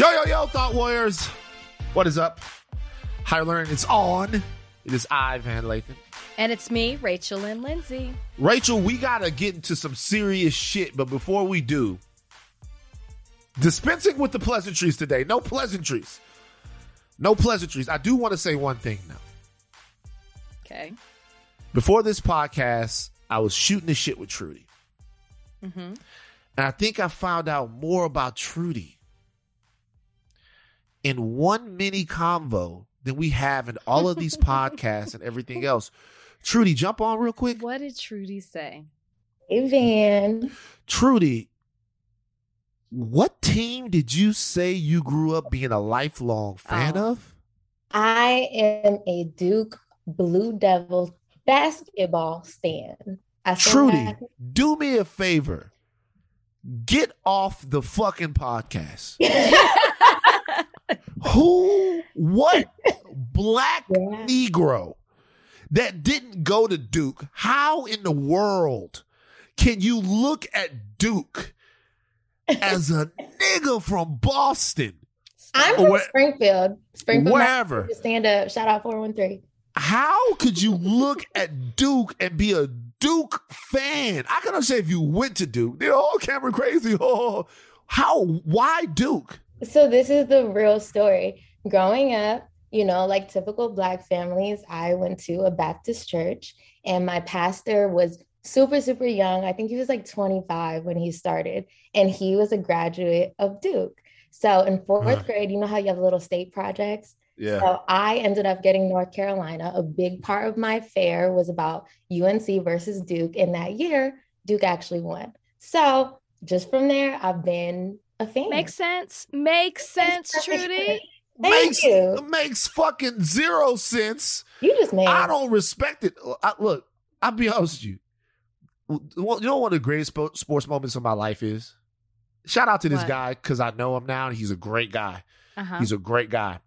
Yo, yo, yo, Thought Warriors. What is up? Higher Learning is on. It is I, Van Lathan. And it's me, Rachel and Lindsay. Rachel, we got to get into some serious shit, but before we do, dispensing with the pleasantries today. No pleasantries. No pleasantries. I do want to say one thing now. Okay. Before this podcast, I was shooting the shit with Trudy. Mm-hmm. And I think I found out more about Trudy in one mini convo than we have in all of these podcasts and everything else. Trudy, jump on real quick. What did Trudy say? Hey, Van. Trudy, what team did you say you grew up being a lifelong fan Oh. of? I am a Duke Blue Devils basketball stan. I Trudy, have- do me a favor. Get off the fucking podcast. Who, what black Yeah. Negro that didn't go to Duke, how in the world can you look at Duke as a nigga from Boston? I'm from where- Springfield. Springfield. Wherever. Stand up. Shout out 413. How could you look at Duke and be a Duke fan? I can understand if you went to Duke. They're all Cameron crazy. Oh, how? Why Duke? So this is the real story. Growing up, you know, like typical black families, I went to a Baptist church and my pastor was super, super young. I think he was like 25 when he started, and he was a graduate of Duke. So in fourth Huh. grade, you know how you have little state projects? Yeah. So I ended up getting North Carolina. A big part of my fair was about UNC versus Duke. And that year, Duke actually won. So just from there, I've been a fan. Makes sense. Makes sense, Trudy. Thank makes you. makes fucking zero sense. You just made I don't respect it. I, look, I'll be honest with you. You know what one of the greatest sports moments of my life is? Shout out to this What? guy because I know him now and he's a great guy. Uh-huh. He's a great guy.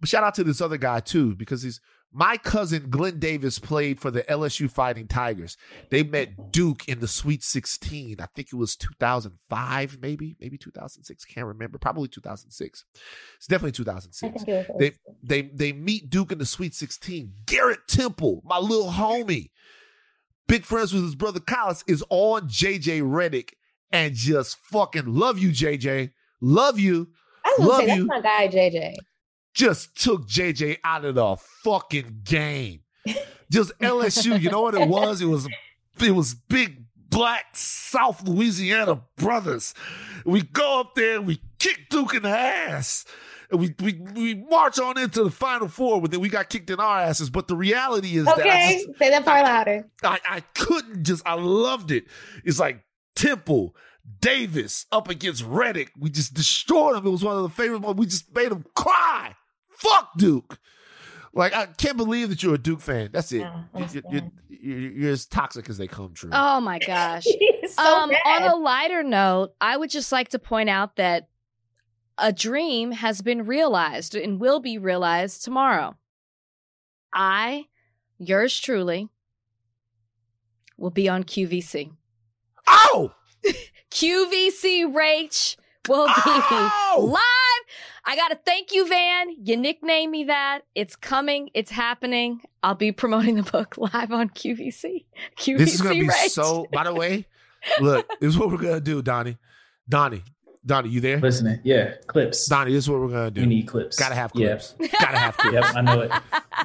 But shout out to this other guy too, because he's my cousin Glen Davis played for the LSU Fighting Tigers. They met Duke in the Sweet 16. I think it was 2005, maybe, maybe 2006. Can't remember. Probably 2006. It's definitely 2006. think it was They they they meet Duke in the Sweet 16. Garrett Temple, my little homie, big friends with his brother Collis, is on JJ Redick and just fucking love you, JJ. Love you I was love say, that's you. my guy, JJ. Just took JJ out of the fucking game. Just LSU, you know what it was? It was it was big black South Louisiana brothers. We go up there, we kick Duke in the ass. And we, we we march on into the final four, but then we got kicked in our asses. But the reality is that I, Okay, just, say that part louder. I I couldn't just I loved it. It's like Temple, Davis up against Redick. We just destroyed them. It was one of the favorite ones. We just made them cry. Fuck Duke. Like I can't believe that you're a Duke fan. That's it. Yeah, I You're, you're, you're, you're as toxic as they come true. Oh my gosh. So um, on a lighter note, I would just like to point out that a dream has been realized and will be realized tomorrow. I, yours truly, will be on QVC. Oh, QVC Rach will be Ow! live. I got to thank you, Van. You nicknamed me that. It's coming. It's happening. I'll be promoting the book live on QVC. QVC this is gonna be Rach. so. By the way, look, this is what we're gonna do, Donnie. Donnie, Donnie, you there? Listening, yeah, clips. Donnie, this is what we're gonna do. We need clips. Gotta have Yeah. clips. Gotta have clips. Yep, I know it.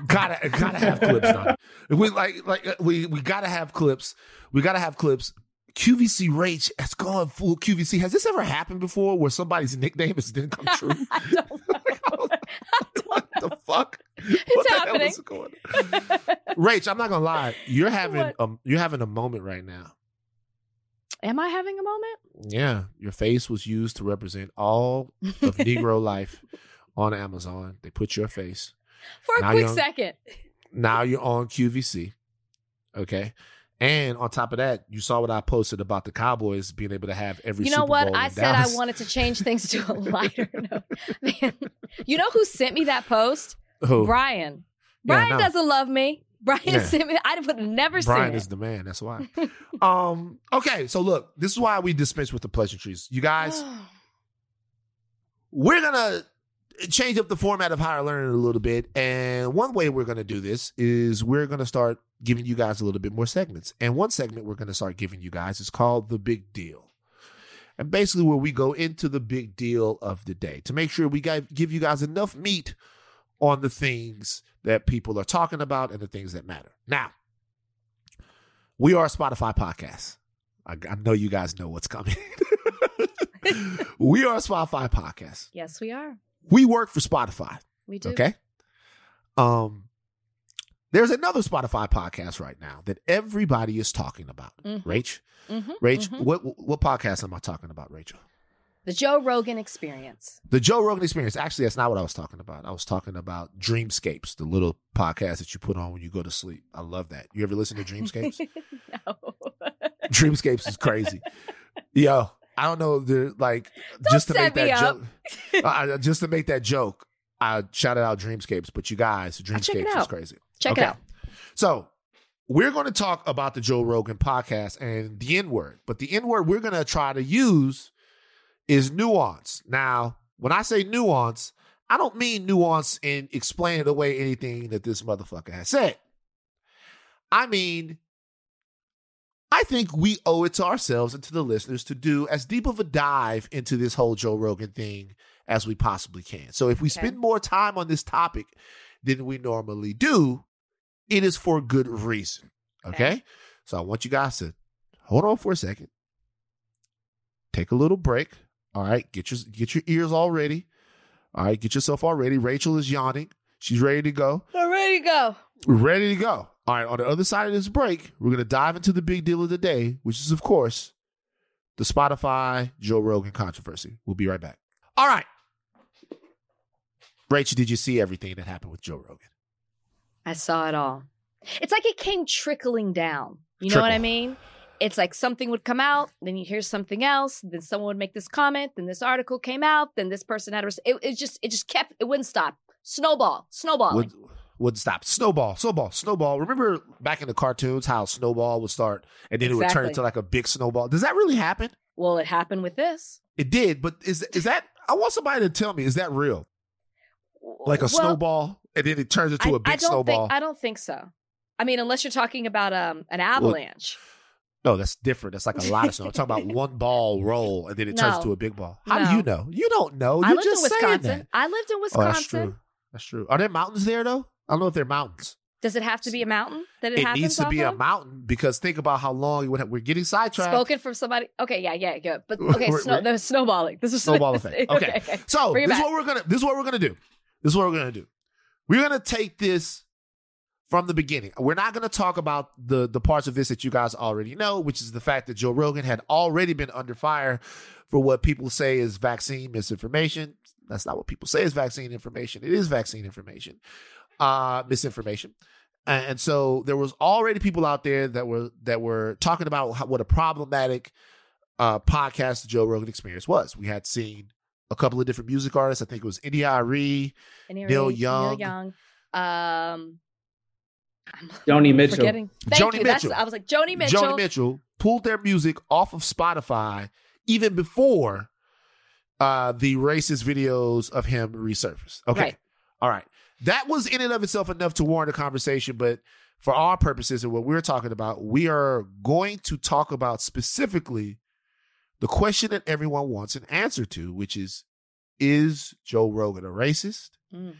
gotta gotta have clips Donnie. We like like we we gotta have clips. We gotta have clips. QVC Rach has gone full QVC. Has this ever happened before where somebody's nickname has didn't come true? I don't know. what the fuck? what the happening. hell is going on? Rach, I'm not gonna lie. You're having What? um you're having a moment right now. Am I having a moment? Yeah, your face was used to represent all of Negro life on Amazon. They put your face. For a Now quick on- second. Now you're on QVC. Okay. And on top of that, you saw what I posted about the Cowboys being able to have every You know Super what? Bowl I said Dallas. I wanted to change things to a lighter note. Man, you know who sent me that post? Who? Brian. Yeah, I Brian doesn't love me. Brian Yeah. sent me. I would never Brian is it. the man. That's why. um. Okay. So look, this is why we dispense with the pleasantries. You guys, we're gonna change up the format of higher learning a little bit. And one way we're gonna do this is we're gonna start giving you guys a little bit more segments. And one segment we're gonna start giving you guys is called the big deal. And basically, where we go into the big deal of the day to make sure we give you guys enough meat on the things that people are talking about and the things that matter. Now, we are a Spotify podcast. I, I know you guys know what's coming. we are a Spotify podcast. Yes, we are. We work for Spotify. We do. Okay. Um, there's another Spotify podcast right now that everybody is talking about. Mhm. Rach, Mm-hmm. Rach, mhm. what what podcast am I talking about, Rachel? The Joe Rogan Experience. The Joe Rogan Experience. Actually, that's not what I was talking about. I was talking about Dreamscapes, the little podcast that you put on when you go to sleep. I love that. You ever listen to Dreamscapes? no. Dreamscapes is crazy. Yo, I don't know. The like just to make that joke. uh, just to make that joke, I shouted out Dreamscapes. But you guys, Dreamscapes is crazy. Check Okay. it out. So we're going to talk about the Joe Rogan podcast and the N word, but the N word we're going to try to use is nuance. Now, when I say nuance, I don't mean nuance in explaining away anything that this motherfucker has said. I mean, I think we owe it to ourselves and to the listeners to do as deep of a dive into this whole Joe Rogan thing as we possibly can. So if we Okay. spend more time on this topic than we normally do, it is for good reason. Okay? Okay. So I want you guys to hold on for a second. Take a little break. All right. Get your get your ears all ready. All right. Get yourself all ready. Rachel is yawning. She's ready to go. I'm ready to go. Ready to go. All right. On the other side of this break, we're gonna dive into the big deal of the day, which is of course the Spotify Joe Rogan controversy. We'll be right back. All right. Rachel, did you see everything that happened with Joe Rogan? I saw it all. It's like it came trickling down. You know what I mean? It's like something would come out, then you hear something else, then someone would make this comment, then this article came out, then this person had a it, it just it just kept it wouldn't stop. Snowball, snowballing. would would stop. Snowball, snowball, snowball. Remember back in the cartoons how snowball would start and then it would turn into like a big snowball. Does that really happen? well, it happened with this. It did, but is is that? I want somebody to tell me is that real? Like a Well, snowball and then it turns into I, a big I don't snowball. Think, I don't think so. I mean, unless you're talking about um an avalanche. no, that's different. That's like a lot of snow. I'm talking about one ball roll and then it turns No. to a big ball. How No. do you know? You don't know. I You're lived in just saying Wisconsin. that. I lived in Oh, Wisconsin. that's true. That's true. Are there mountains there though? I don't know if they're mountains. Does it have to be a mountain that it, It, needs to be a mountain because think about how long have, we're getting sidetracked. Spoken from somebody. Okay, yeah, yeah, yeah. But okay, We're- snow, we're- snowballing. This is Snowball effect. Okay. So Bring this is what we're gonna this is what we're gonna do. This is what we're gonna do. We're gonna take this from the beginning. We're not gonna talk about the the parts of this that you guys already know, which is the fact that Joe Rogan had already been under fire for what people say is vaccine misinformation. That's not what people say is vaccine information. It is vaccine information, uh, misinformation. And and so there was already people out there that were that were talking about how, what a problematic uh, podcast the Joe Rogan Experience was. We had seen a couple of different music artists. I think it was India Arie. Neil Young. Neil Young. Um, Joni Mitchell. forgetting. Thank Joni you. That's, Mitchell. I was like Joni Mitchell. Joni Mitchell pulled their music off of Spotify even before uh, the racist videos of him resurfaced. Okay. Right. All right. That was in and of itself enough to warrant a conversation, but for our purposes and what we're talking about, we are going to talk about specifically the question that everyone wants an answer to, which is Is Joe Rogan a racist? Mm.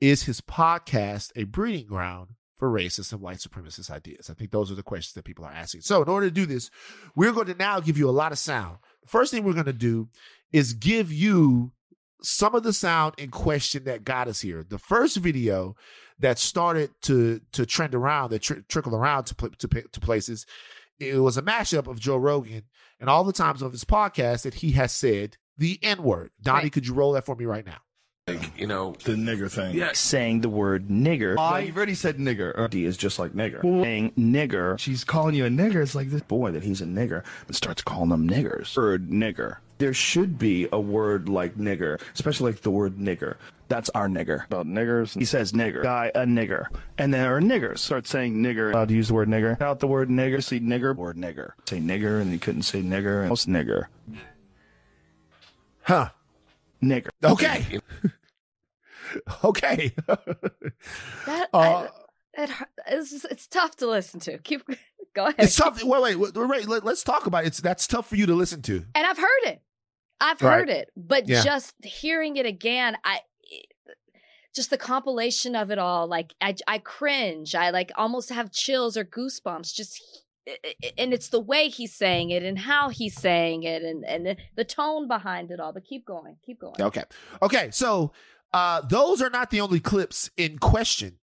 Is his podcast a breeding ground for racist and white supremacist ideas? I think those are the questions that people are asking. So, in order to do this, we're going to now give you a lot of sound. The First thing we're going to do is give you some of the sound in question that got us here. The first video that started to to trend around, that tr- trickle around to, pl- to p- to places, it was a mashup of Joe Rogan and all the times of his podcast that he has said the N word. Donnie, Right. could you roll that for me right now? like, you know, The nigger thing. yeah, saying the word nigger. Oh, well, you've already said nigger. Uh, D is just like nigger. Saying nigger. she's calling you a nigger. It's like this. Boy, that he's a nigger, and starts calling them niggers. Word nigger. There should be a word like nigger, especially like the word nigger. That's our nigger. About niggers. He says nigger. Guy, a nigger. And there are niggers. Start saying nigger. Allowed to use the word nigger. Out the word nigger. See nigger. Word nigger. Say nigger, and he couldn't say nigger. And most nigger. Huh. nigger. Okay. okay. That Uh, I, it, it's, it's tough to listen to. Keep go ahead. it's tough. Wait, wait, wait, wait let, us talk about it. It's that's tough for you to listen to. and I've heard it. I've Right. heard it, but Yeah. just hearing it again, I just the compilation of it all, like I, I cringe. I like almost have chills or goosebumps. Just and it's the way he's saying it and how he's saying it and and the tone behind it all. But keep going, keep going. Okay. Okay. So uh, those are not the only clips in question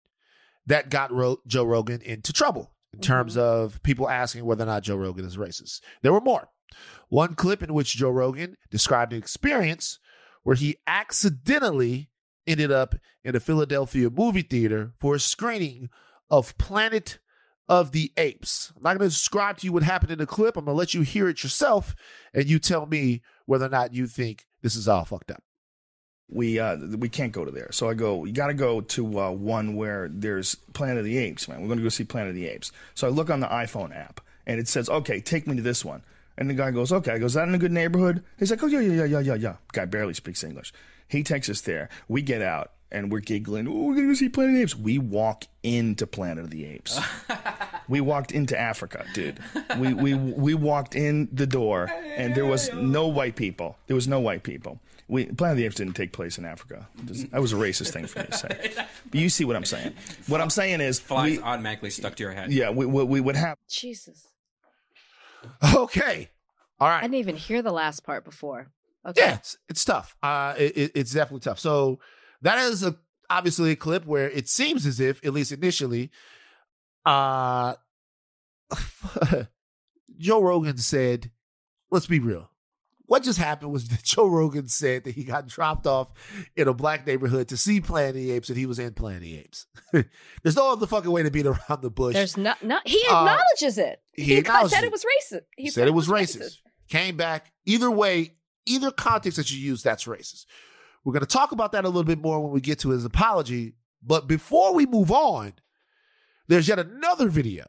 that got Ro- Joe Rogan into trouble in terms of people asking whether or not Joe Rogan is racist. There were more. One clip in which Joe Rogan described an experience where he accidentally ended up in a Philadelphia movie theater for a screening of Planet of the Apes. I'm not going to describe to you what happened in the clip. I'm going to let you hear it yourself and you tell me whether or not you think this is all fucked up. we uh we can't go to there. So I go, you got to go to uh, one where there's Planet of the Apes, man. We're going to go see Planet of the Apes. So I look on the iPhone app and it says, okay, take me to this one. And the guy goes, okay. I go, is that in a good neighborhood? He's like, oh yeah, yeah, yeah, yeah, yeah, yeah. Guy barely speaks English. He takes us there. We get out and we're giggling. Oh, we're going to go see Planet of the Apes. We walk into Planet of the Apes. we walked into Africa, dude. We we we walked in the door, and there was no white people. There was no white people. We Planet of the Apes didn't take place in Africa. That was a racist thing for me to say. But you see what I'm saying? What I'm saying is, Flies we, automatically stuck to your head. yeah, we, we, we would have. Jesus, Okay. All right. I didn't even hear the last part before. Okay, Yeah, it's, it's tough. Uh, it, it- it's definitely tough. So that is a obviously a clip where it seems as if, at least initially, uh, Joe Rogan said, "Let's be real." What just happened was that Joe Rogan said that he got dropped off in a black neighborhood to see Planet of the Apes, and he was in Planet of the Apes. There's no other fucking way to beat around the bush. there's no no. He Uh, acknowledges it. he He, acknowledges said it. it was racist. He said it was racist. Came back. Either way, either context that you use, that's racist. We're going to talk about that a little bit more when we get to his apology. But before we move on, there's yet another video.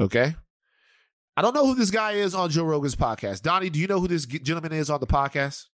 Okay. I don't know who this guy is on Joe Rogan's podcast. Donnie, do you know who this gentleman is on the podcast?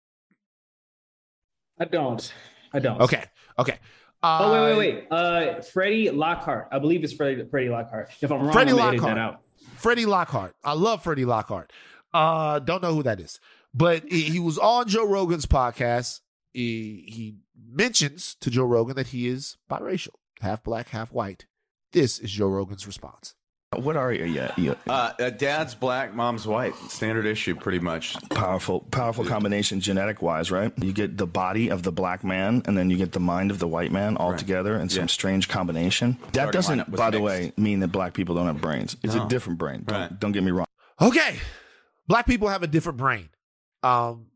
I don't. I don't. Okay. Okay. Uh, Oh wait, wait, wait. Uh, Freddie Lockhart. I believe it's Freddie Freddie Lockhart. If I'm wrong, Freddie I'm Lockhart. that out. Freddie Lockhart. I love Freddie Lockhart. Uh, don't know who that is, but he, he was on Joe Rogan's podcast. He he mentions to Joe Rogan that he is biracial, half black, half white. This is Joe Rogan's response. What are you? Yeah, yeah. Uh, uh, dad's black, mom's white. Standard issue, pretty much. powerful, powerful combination genetic wise, right? You get the body of the black man, and then you get the mind of the white man all Right. together in some Yeah. strange combination. That Starting doesn't, lineup was by the way, mean that black people don't have brains. It's a different brain. Don't, Right. don't get me wrong. Okay, black people have a different brain. Um,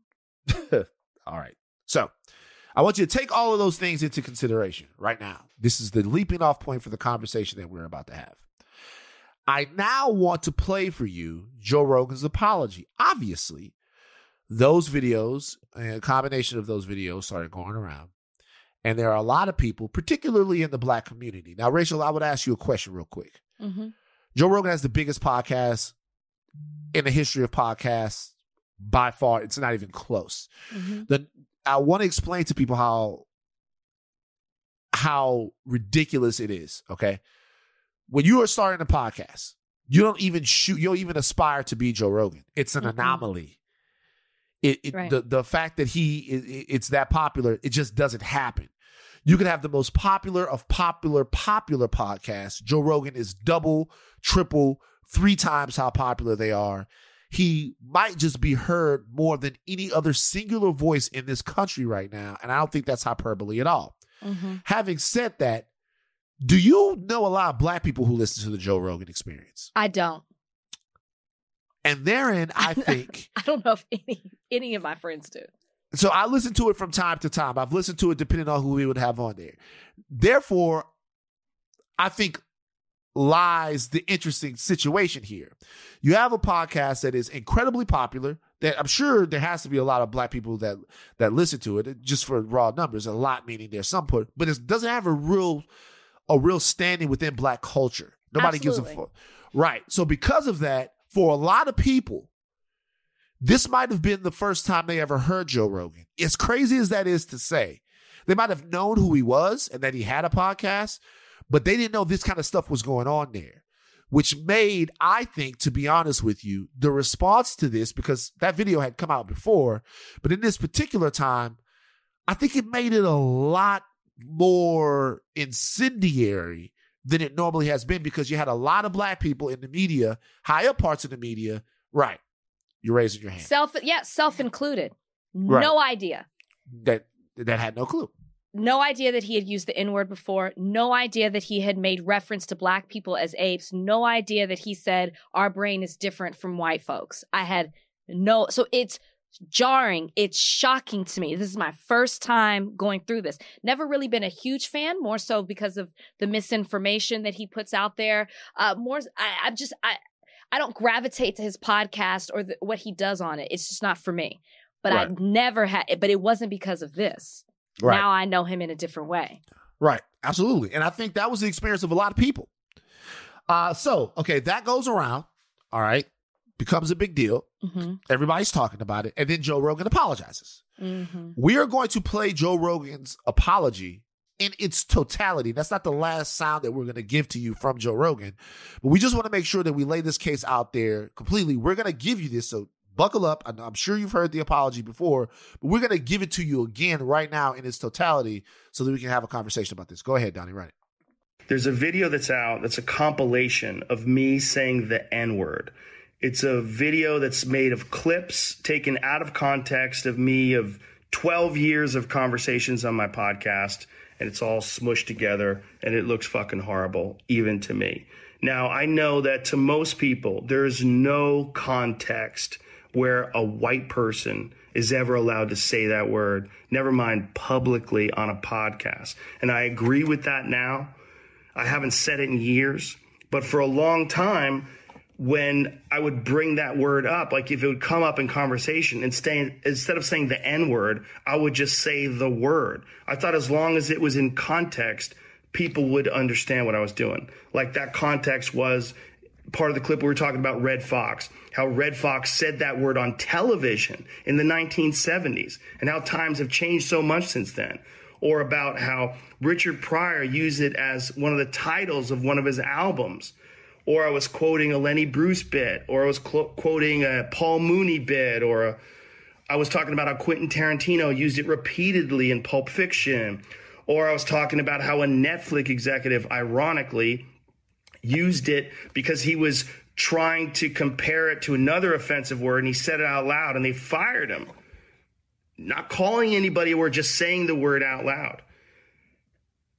all right. So I want you to take all of those things into consideration right now. This is the leaping off point for the conversation that we're about to have. I now want to play for you Joe Rogan's apology. Obviously, those videos, a combination of those videos started going around. And there are a lot of people, particularly in the black community. Now, Rachel, I would ask you a question real quick. hmm Joe Rogan has the biggest podcast in the history of podcasts by far. It's not even close. hmm The I want to explain to people how how ridiculous it is. Okay, when you are starting a podcast, you don't even shoot. You don't even aspire to be Joe Rogan. It's an Mhm. anomaly. It, it Right. the the fact that he it, it's that popular, it just doesn't happen. You can have the most popular of popular popular podcasts. Joe Rogan is double, triple, three times how popular they are. He might just be heard more than any other singular voice in this country right now, and I don't think that's hyperbole at all. hmm Having said that, do you know a lot of black people who listen to the Joe Rogan experience? I don't. And therein, I think I don't know if any any of my friends do. so I listen to it from time to time. I've listened to it depending on who we would have on there. Therefore, I think lies the interesting situation here. You have a podcast that is incredibly popular. That I'm sure there has to be a lot of black people that that listen to it. Just for raw numbers, a lot meaning there's some put, but it doesn't have a real a real standing within black culture. Nobody gives a fuck. Right. So because of that, for a lot of people, this might have been the first time they ever heard Joe Rogan. As crazy as that is to say, they might have known who he was and that he had a podcast, but they didn't know this kind of stuff was going on there, which made, I think, to be honest with you, the response to this, because that video had come out before, but in this particular time, I think it made it a lot more incendiary than it normally has been because you had a lot of black people in the media, higher parts of the media, right? You're raising your hand. Self, yeah, self included. Right. No idea. that that had no clue. No idea that he had used the N word before. No idea that he had made reference to black people as apes. No idea that he said our brain is different from white folks. I had no, so it's jarring. It's shocking to me. This is my first time going through this. Never really been a huge fan, more so because of the misinformation that he puts out there. Uh, more, I, I'm just, I, I don't gravitate to his podcast or the, what he does on it. It's just not for me. But Right. I've never had, but it wasn't because of this. Right. Now I know him in a different way. Right. Absolutely. And I think that was the experience of a lot of people. Uh, so, okay, that goes around. All right. Becomes a big deal. Mm-hmm. Everybody's talking about it. And then Joe Rogan apologizes. Mm-hmm. We are going to play Joe Rogan's apology in its totality. That's not the last sound that we're going to give to you from Joe Rogan, but we just want to make sure that we lay this case out there completely. We're going to give you this. So buckle up. I know- I'm sure you've heard the apology before, but we're going to give it to you again right now in its totality so that we can have a conversation about this. Go ahead, Donnie. Run it. There's a video that's out that's a compilation of me saying the N word. It's a video that's made of clips taken out of context of me of 12 years of conversations on my podcast, and it's all smushed together, and it looks fucking horrible, even to me. Now, I know that to most people, there is no context where a white person is ever allowed to say that word, never mind publicly on a podcast. And I agree with that now. I haven't said it in years, but for a long time, when I would bring that word up, like if it would come up in conversation, stay, instead of saying the N word, I would just say the word. I thought as long as it was in context, people would understand what I was doing. Like that context was part of the clip we were talking about Redd Foxx, how Redd Foxx said that word on television in the 1970s, and how times have changed so much since then. Or about how Richard Pryor used it as one of the titles of one of his albums. Or I was quoting a Lenny Bruce bit, or I was clo- quoting a Paul Mooney bit, or a, I was talking about how Quentin Tarantino used it repeatedly in Pulp Fiction. Or I was talking about how a Netflix executive, ironically, used it because he was trying to compare it to another offensive word and he said it out loud and they fired him. Not calling anybody a word, just saying the word out loud.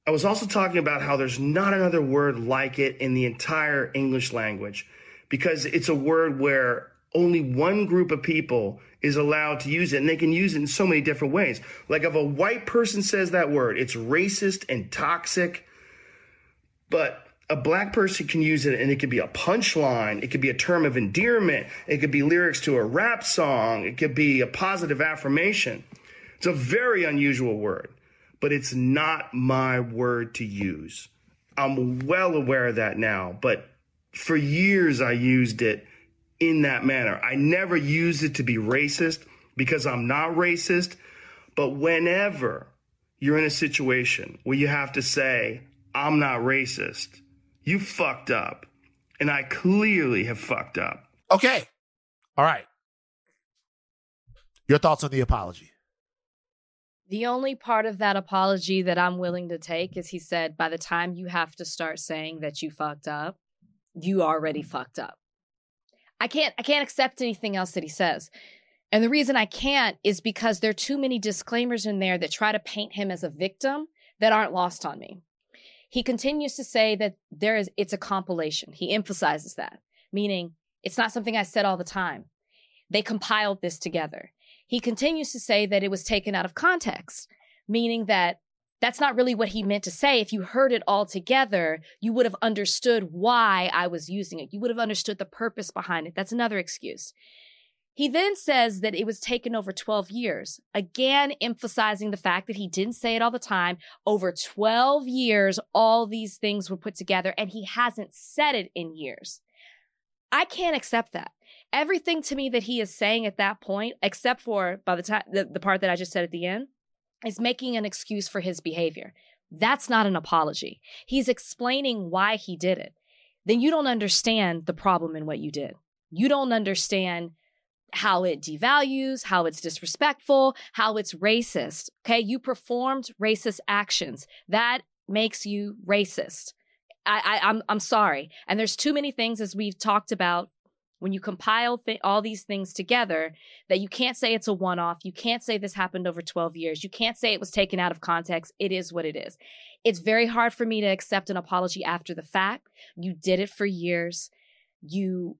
I was also talking about how there's not another word like it in the entire English language because it's a word where only one group of people is allowed to use it and they can use it in so many different ways. Like if a white person says that word, it's racist and toxic, but a black person can use it and it could be a punchline, it could be a term of endearment, it could be lyrics to a rap song, it could be a positive affirmation. It's a very unusual word, but it's not my word to use. I'm well aware of that now, but for years I used it in that manner. I never used it to be racist because I'm not racist, but whenever you're in a situation where you have to say, I'm not racist, you fucked up. And I clearly have fucked up. Okay. All right. Your thoughts on the apology? The only part of that apology that I'm willing to take is he said, by the time you have to start saying that you fucked up, you already fucked up. I can't I can't accept anything else that he says. And the reason I can't is because there are too many disclaimers in there that try to paint him as a victim that aren't lost on me. He continues to say that there is it's a compilation. He emphasizes that, meaning it's not something I said all the time. They compiled this together. He continues to say that it was taken out of context, meaning that that's not really what he meant to say. If you heard it all together, you would have understood why I was using it. You would have understood the purpose behind it. That's another excuse. He then says that it was taken over 12 years, again emphasizing the fact that he didn't say it all the time. Over 12 years, all these things were put together, and he hasn't said it in years. I can't accept that. Everything to me that he is saying at that point, except for by the time the, the part that I just said at the end, is making an excuse for his behavior. That's not an apology. He's explaining why he did it. Then you don't understand the problem in what you did. You don't understand how it devalues, how it's disrespectful, how it's racist. Okay. You performed racist actions. That makes you racist. I, I I'm I'm sorry. And there's too many things as we've talked about when you compile th- all these things together that you can't say it's a one off. You can't say this happened over 12 years. You can't say it was taken out of context. It is what it is. It's very hard for me to accept an apology after the fact. You did it for years. You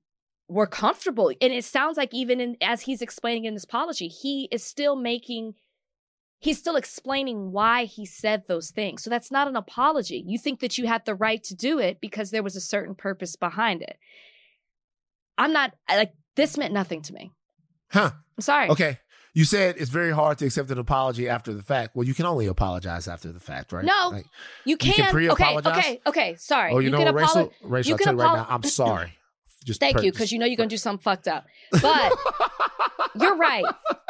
were comfortable. And it sounds like even in, as he's explaining in this apology, he is still making he's still explaining why he said those things. So that's not an apology. You think that you had the right to do it because there was a certain purpose behind it. I'm not like this meant nothing to me. Huh. I'm sorry. Okay. You said it's very hard to accept an apology after the fact. Well, you can only apologize after the fact, right? No, Like, you you can. can okay, pre-apologize? okay, okay. Sorry. oh, you, know can what, Rachel? apolo- Rachel, you I'll can tell you right now, I'm sorry. Just Thank per- you, because you know you're gonna do something fucked up. But you're right.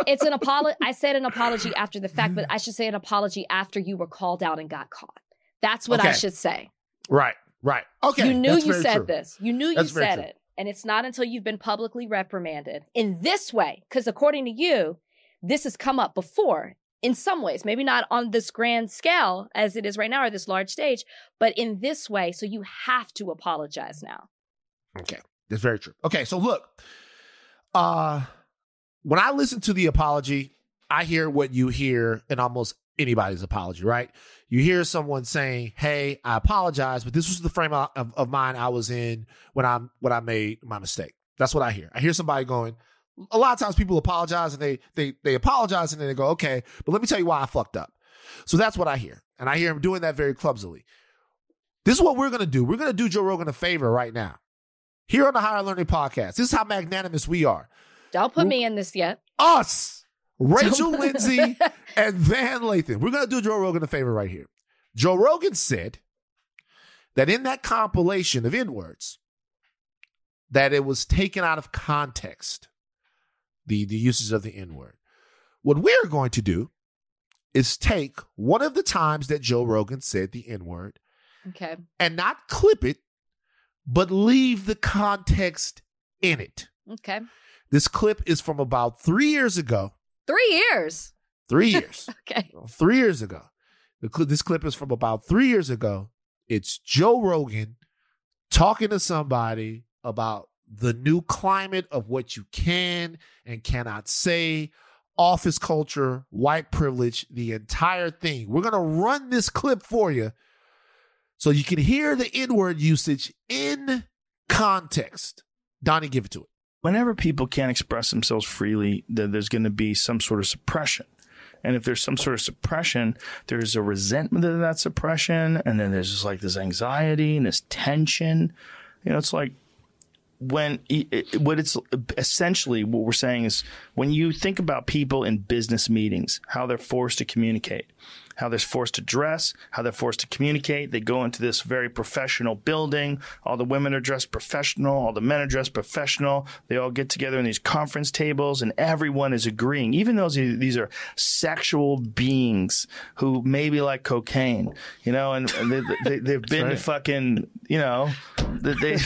It's an apology. I said an apology after the fact, but I should say an apology after you were called out and got caught. That's what I should say. Right, right. Okay. you knew you said true. this. You knew That's you said true. it. And it's not until you've been publicly reprimanded in this way, because according to you, this has come up before in some ways, maybe not on this grand scale as it is right now or this large stage, but in this way. So you have to apologize now. Okay. That's very true. Okay, so look, uh when I listen to the apology, I hear what you hear in almost anybody's apology, right? You hear someone saying, "Hey, I apologize, but this was the frame of, of, mind I was in when I when I made my mistake." That's what I hear. I hear somebody going. A lot of times, people apologize and they they they apologize and then they go, "Okay, but let me tell you why I fucked up." So that's what I hear, and I hear him doing that very clumsily. This is what we're gonna do. We're gonna do Joe Rogan a favor right now here on the Higher Learning Podcast. This is how magnanimous we are. Don't put me in this yet. Us, Rachel Lindsay, and Van Lathan. We're going to do Joe Rogan a favor right here. Joe Rogan said that in that compilation of N words, that it was taken out of context, the, the uses of the N word. What we're going to do is take one of the times that Joe Rogan said the N word Okay. and not clip it, but leave the context in it. Okay. This clip is from about three years ago. Three years. Three years. Okay. three years ago. Cl- this clip is from about three years ago. It's Joe Rogan talking to somebody about the new climate of what you can and cannot say, office culture, white privilege, the entire thing. We're going to run this clip for you so you can hear the N word usage in context. Donnie, give it to it. Whenever people can't express themselves freely, then there's going to be some sort of suppression. And if there's some sort of suppression, there's a resentment of that suppression. And then there's just like this anxiety and this tension. You know, it's like when it- what it's essentially what we're saying is when you think about people in business meetings, how they're forced to communicate, how they're forced to dress, how they're forced to communicate. They go into this very professional building. All the women are dressed professional. All the men are dressed professional. They all get together in these conference tables and everyone is agreeing, even though these are sexual beings who maybe like cocaine, you know, and they, they, they've been to right. fucking, you know, they, they,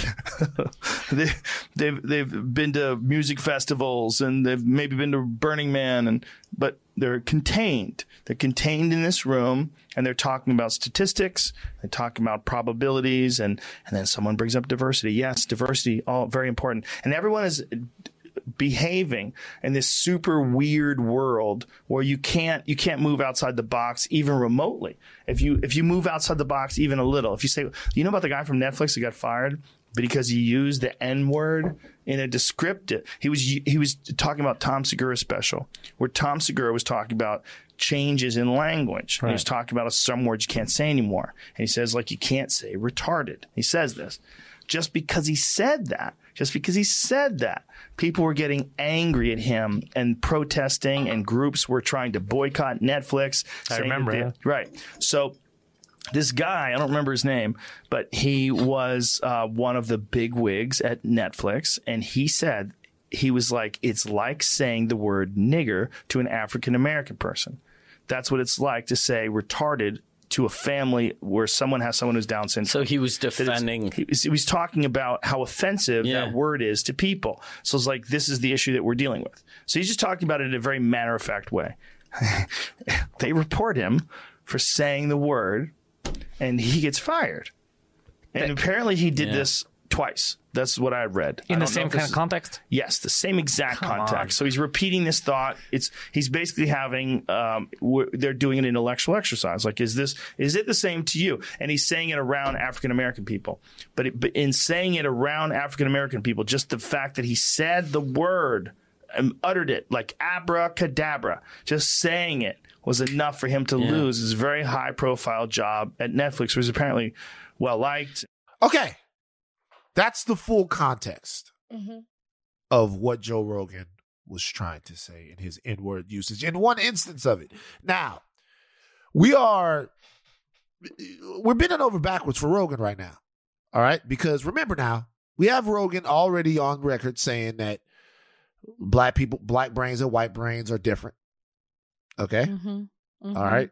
they, they've, they've been to music festivals and they've maybe been to Burning Man and, but they're contained. They're contained in this room and they're talking about statistics. They're talking about probabilities and, and then someone brings up diversity. Yes, diversity, all very important. And everyone is behaving in this super weird world where you can't you can't move outside the box even remotely. If you if you move outside the box even a little, if you say you know about the guy from Netflix that got fired because he used the N word in a descriptive. He was he was talking about Tom Segura special where Tom Segura was talking about changes in language. And He was talking about some words you can't say anymore. And he says like you can't say retarded. He says this just because he said that, just because he said that, people were getting angry at him and protesting, and groups were trying to boycott Netflix. I remember, that they- Right. So this guy, I don't remember his name, but he was uh, one of the big wigs at Netflix, and he said he was like, it's like saying the word nigger to an African American person. That's what it's like to say retarded to a family where someone has someone who's Down syndrome. So he was defending. He was, he was talking about how offensive Yeah. that word is to people. So it's like, this is the issue that we're dealing with. So he's just talking about it in a very matter of fact way. they report him for saying the word and he gets fired. And apparently he did Yeah. this twice. That's what I read. I In the same kind of context? Yes, the same exact Come context. on. So he's repeating this thought. It's he's basically having um, they're doing an intellectual exercise. Like, is this is it the same to you? And he's saying it around African American people. But, it, but in saying it around African American people, just the fact that he said the word and uttered it like abracadabra, just saying it was enough for him to Yeah. lose his very high profile job at Netflix, which was apparently well liked. Okay. That's the full context Mhm. of what Joe Rogan was trying to say in his N word usage in one instance of it. Now, we are we're bending over backwards for Rogan right now. All right? Because remember now, we have Rogan already on record saying that black people black brains and white brains are different. Okay? Mhm. Mhm. All right.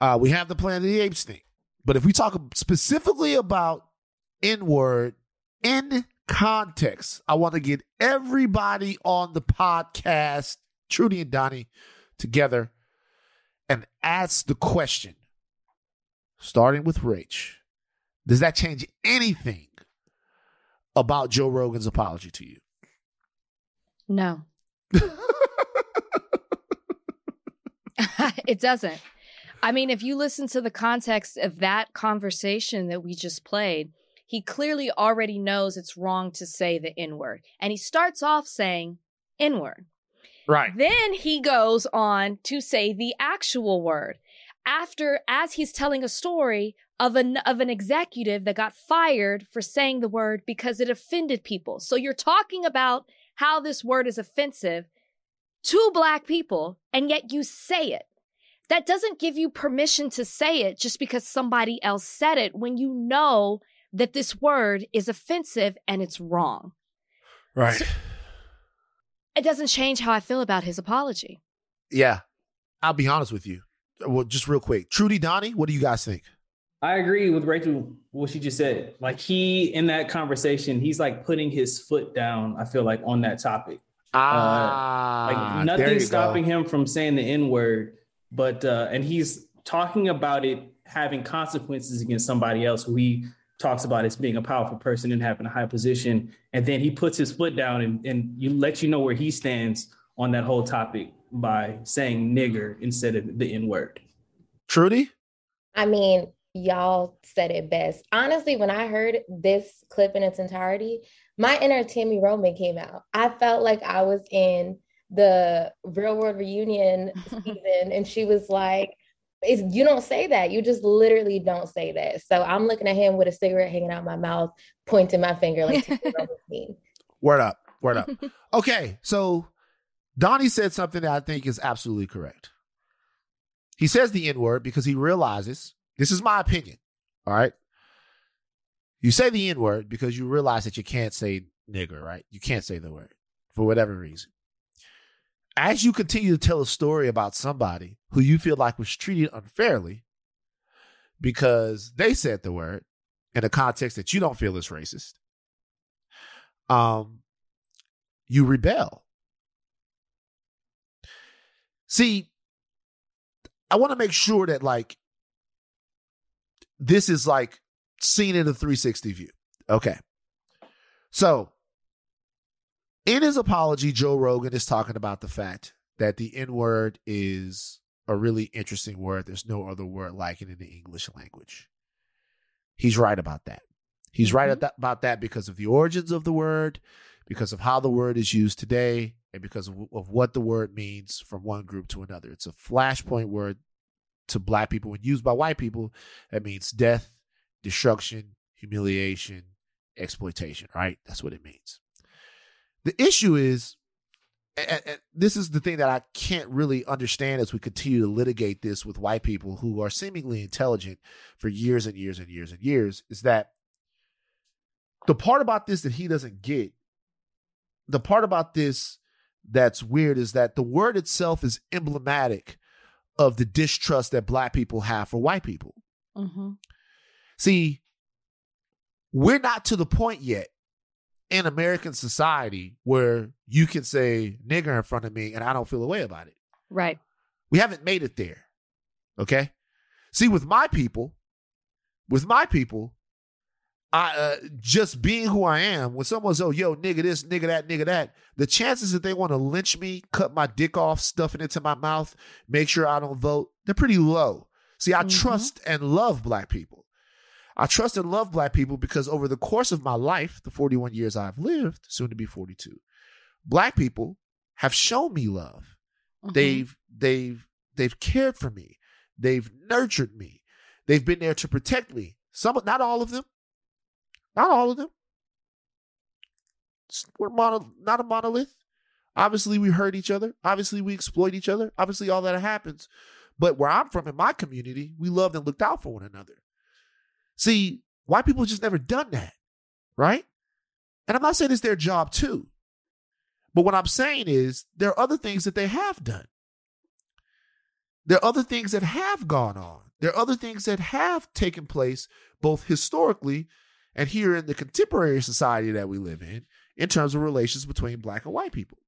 Uh, we have the Planet of the Apes thing. But if we talk specifically about N word in context, I want to get everybody on the podcast, Trudy and Donnie, together and ask the question, starting with Rach. Does that change anything about Joe Rogan's apology to you? No. it doesn't. I mean, if you listen to the context of that conversation that we just played, he clearly already knows it's wrong to say the N word. And he starts off saying N word. Right. Then he goes on to say the actual word. After, as he's telling a story of an, of an executive that got fired for saying the word because it offended people. So you're talking about how this word is offensive to black people, and yet you say it. That doesn't give you permission to say it just because somebody else said it when you know that this word is offensive and it's wrong. Right. It doesn't change how I feel about his apology. Yeah. I'll be honest with you. Well, just real quick. Trudy Donnie, what do you guys think? I agree with Rachel what she just said. Like he in that conversation, he's like putting his foot down. I feel like on that topic. Ah, like there you nothing's go. stopping him from saying the N word, but uh, and he's talking about it having consequences against somebody else who he talks about as being a powerful person and having a high position, and then he puts his foot down and and you let you know where he stands on that whole topic by saying nigger instead of the N word. Trudy? I mean, y'all said it best. Honestly, when I heard this clip in its entirety, my inner Tami Roman came out. I felt like I was in the real world reunion season, and she was like, it's, you don't say that. You just literally don't say that. So I'm looking at him with a cigarette hanging out my mouth, pointing my finger like Tami Roman mean. Word up. Word up. okay. So Donnie said something that I think is absolutely correct. He says the N word because he realizes this is my opinion. All right. You say the N word because you realize that you can't say nigger, right? You can't say the word for whatever reason. As you continue to tell a story about somebody who you feel like was treated unfairly because they said the word in a context that you don't feel is racist, um, you rebel. See, I want to make sure that like this is like seen in a 360 view. Okay. So, in his apology, Joe Rogan is talking about the fact that the N word is a really interesting word. There's no other word like it in the English language. He's right about that. He's right mm-hmm. that, about that because of the origins of the word, because of how the word is used today, and because of, of what the word means from one group to another. It's a flashpoint word to black people. When used by white people, that means death, destruction, humiliation, exploitation, right? That's what it means. The issue is, and, and this is the thing that I can't really understand as we continue to litigate this with white people who are seemingly intelligent for years and years and years and years, is that the part about this that he doesn't get the part about this that's weird is that the word itself is emblematic of the distrust that black people have for white people. Mm-hmm. See, we're not to the point yet in American society where you can say nigger in front of me and I don't feel a way about it. Right. We haven't made it there. Okay. See, with my people, with my people, I uh, just being who I am. When someone says, "Oh, yo, nigga this, nigga that, nigga that," the chances that they want to lynch me, cut my dick off, stuff it into my mouth, make sure I don't vote, they're pretty low. See, I Mhm. trust and love black people. I trust and love black people because over the course of my life, the 41 years I've lived, soon to be 42, black people have shown me love. Mhm. They've they've they've cared for me. They've nurtured me. They've been there to protect me. Some not all of them. Not all of them. We're mono, not a monolith. Obviously, we hurt each other. Obviously, we exploit each other. Obviously, all that happens. But where I'm from, in my community, we loved and looked out for one another. See, white people just never done that, right? And I'm not saying it's their job too. But what I'm saying is there are other things that they have done. There are other things that have gone on. There are other things that have taken place, both historically and here in the contemporary society that we live in, in terms of relations between black and white people.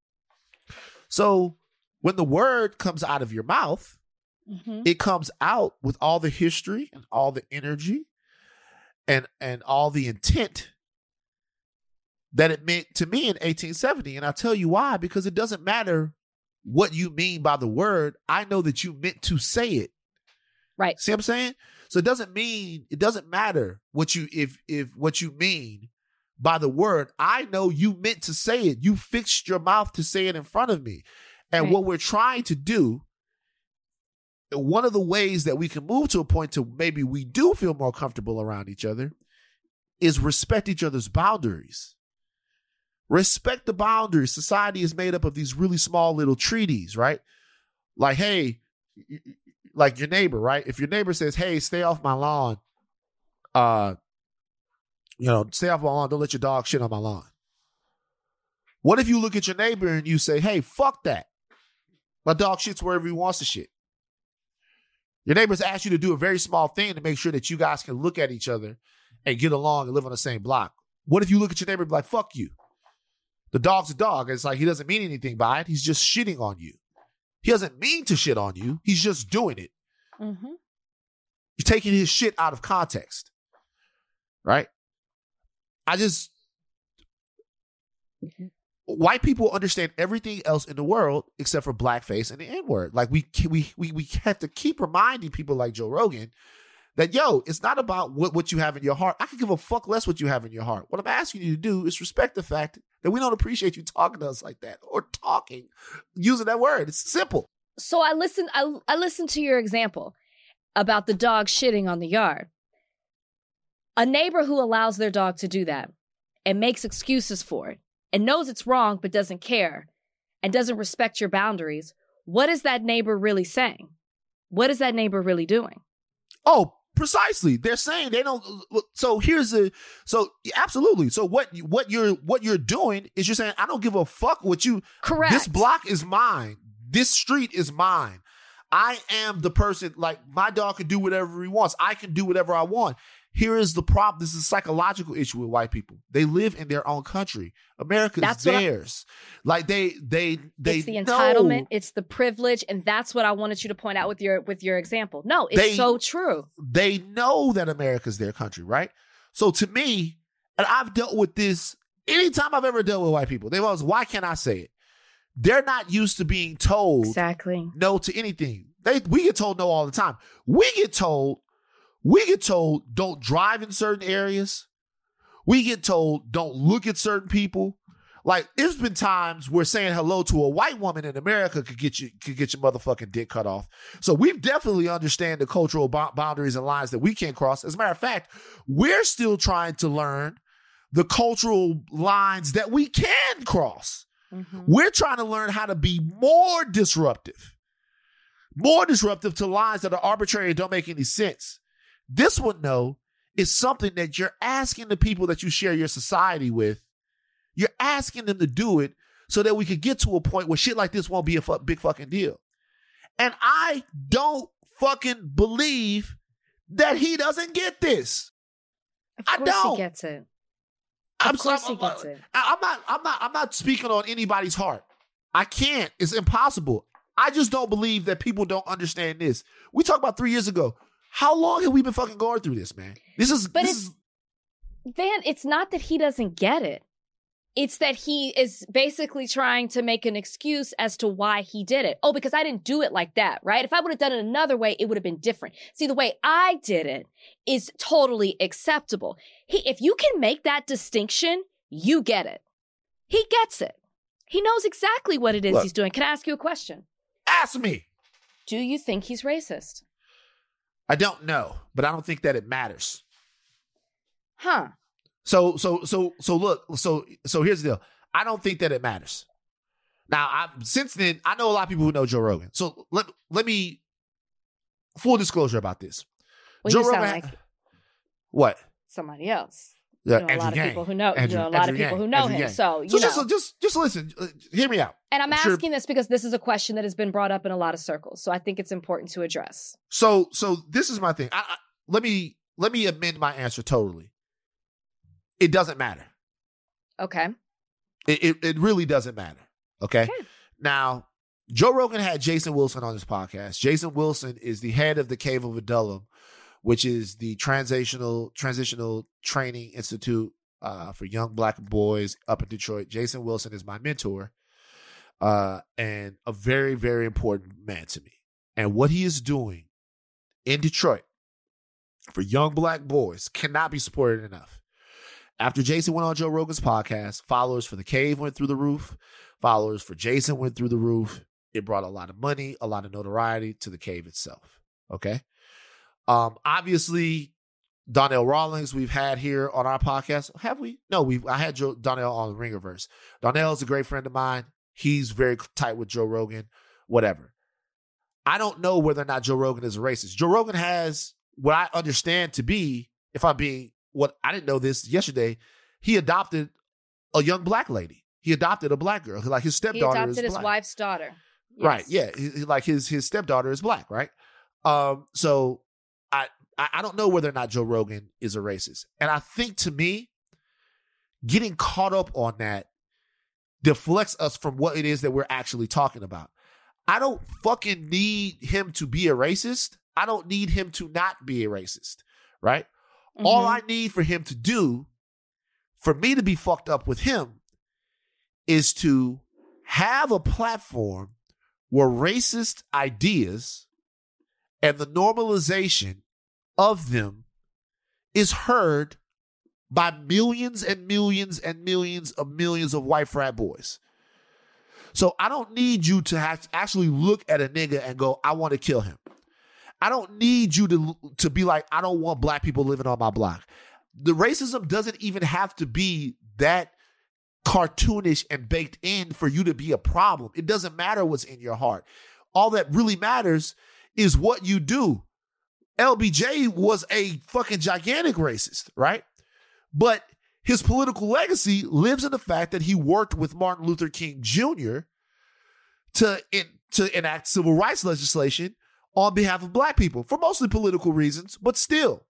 So when the word comes out of your mouth, Mhm. it comes out with all the history and all the energy and and all the intent that it meant to me in 1870 and i'll tell you why because it doesn't matter what you mean by the word. I know that you meant to say it. Right. see what i'm saying? So it doesn't mean it doesn't matter what you if if what you mean by the word. I know you meant to say it. You fixed your mouth to say it in front of me. And Right. what we're trying to do one of the ways that we can move to a point to maybe we do feel more comfortable around each other is respect each other's boundaries. Respect the boundaries. Society is made up of these really small little treaties, right? Like, hey, like your neighbor, right? If your neighbor says, "Hey, stay off my lawn," uh, you know, stay off my lawn. Don't let your dog shit on my lawn. What if you look at your neighbor and you say, "Hey, fuck that. My dog shits wherever he wants to shit." Your neighbors ask you to do a very small thing to make sure that you guys can look at each other and get along and live on the same block. What if you look at your neighbor and be like, fuck you? The dog's a dog. It's like he doesn't mean anything by it. He's just shitting on you. He doesn't mean to shit on you. He's just doing it. Mhm. You're taking his shit out of context. Right? I just white people understand everything else in the world except for blackface and the N-word. Like we we we we have to keep reminding people like Joe Rogan that yo, it's not about what, what you have in your heart. I can give a fuck less what you have in your heart. What I'm asking you to do is respect the fact that we don't appreciate you talking to us like that or talking using that word. It's simple. So I listen I I listened to your example about the dog shitting on the yard. A neighbor who allows their dog to do that and makes excuses for it and knows it's wrong but doesn't care and doesn't respect your boundaries. What is that neighbor really saying? What is that neighbor really doing? Oh, precisely. They're saying they don't. So here's the. So absolutely. So what what you're what you're doing is you're saying I don't give a fuck what you. Correct. This block is mine. This street is mine. I am the person. Like my dog can do whatever he wants. I can do whatever I want. Here is the problem. This is a psychological issue with white people. They live in their own country. America's That's what I- theirs. like they they they it's the know- entitlement, it's the privilege, and that's what I wanted you to point out with your with your example. No, it's They- so true. they know that America's their country, right? So to me, and I've dealt with this anytime I've ever dealt with white people, they've always, why can't I say it? They're not used to being told Exactly. no to anything. They we get told no all the time. We get told, we get told don't drive in certain areas. We get told don't look at certain people. Like there's been times where saying hello to a white woman in America could get you could get your motherfucking dick cut off. So we definitely understand the cultural bo- boundaries and lines that we can't cross. As a matter of fact, we're still trying to learn the cultural lines that we can cross. Mhm. We're trying to learn how to be more disruptive, more disruptive to lines that are arbitrary and don't make any sense. This one, though, is something that you're asking the people that you share your society with You're asking them to do it so that we could get to a point where shit like this won't be a fu- big fucking deal. And I don't fucking believe that he doesn't get this. Of I don't. he gets it. I'm Of course sorry, he gets it. I'm not. I'm not. I'm not speaking on anybody's heart. I can't. It's impossible. I just don't believe that people don't understand this. We talked about three years ago. How long have we been fucking going through this, man? This is. But this it's- is Van, it's not that he doesn't get it. It's that he is basically trying to make an excuse as to why he did it. Oh, because I didn't do it like that, right? If I would have done it another way, it would have been different. See, the way I did it is totally acceptable. He, if you can make that distinction, you get it. He gets it. He knows exactly what it is Look. he's doing. Can I ask you a question? ask me. Do you think he's racist? I don't know, but I don't think that it matters. Huh. So so so so look, so so here's the deal. I don't think that it matters. Now, I since then, I know a lot of people who know Joe Rogan. So let let me full disclosure about this. Well, Joe Rogan like what? somebody else. Yeah, You know, a lot of Yang. people who know, Andrew- you know, a lot Andrew of people Yang. who know Andrew him. Yang. So, you So know. just just just listen. Uh, hear me out. And I'm, I'm sure- asking this because this is a question that has been brought up in a lot of circles. So I think it's important to address. So so this is my thing. I, I, let me let me amend my answer totally. It doesn't matter. Okay. It it, it really doesn't matter. Okay? Okay. Now, Joe Rogan had Jason Wilson on his podcast. Jason Wilson is the head of the Cave of Adullam, which is the transitional transitional training institute uh, for young black boys up in Detroit. Jason Wilson is my mentor, uh, and a very very important man to me. And what he is doing in Detroit for young black boys cannot be supported enough. After Jason went on Joe Rogan's podcast, followers for the cave went through the roof. Followers for Jason went through the roof. It brought a lot of money, a lot of notoriety to the cave itself. Okay. Um, obviously, Donnell Rawlings we've had here on our podcast. Have we? No, we I had Joe, Donnell on the Ringerverse. Donnell is a great friend of mine. He's very tight with Joe Rogan, whatever. I don't know whether or not Joe Rogan is a racist. Joe Rogan has what I understand to be, if I'm being what I didn't know this yesterday, he adopted a young black lady. He adopted a black girl. Like his He stepdaughter is adopted his black. wife's daughter. Right. Yeah. He- he- like his his stepdaughter is black. Right. Um. So I I don't know whether or not Joe Rogan is a racist, and I think to me, getting caught up on that deflects us from what it is that we're actually talking about. I don't fucking need him to be a racist. I don't need him to not be a racist. Right. All Mhm. I need for him to do, for me to be fucked up with him, is to have a platform where racist ideas and the normalization of them is heard by millions and millions and millions of millions of white frat boys. So I don't need you to have actually look at a nigga and go, I want to kill him. I don't need you to to be like, I don't want black people living on my block. The racism doesn't even have to be that cartoonish and baked in for you to be a problem. It doesn't matter what's in your heart. All that really matters is what you do. LBJ was a fucking gigantic racist, right? But his political legacy lives in the fact that he worked with Martin Luther King Jr. to in, to enact civil rights legislation on behalf of black people for mostly political reasons, but still.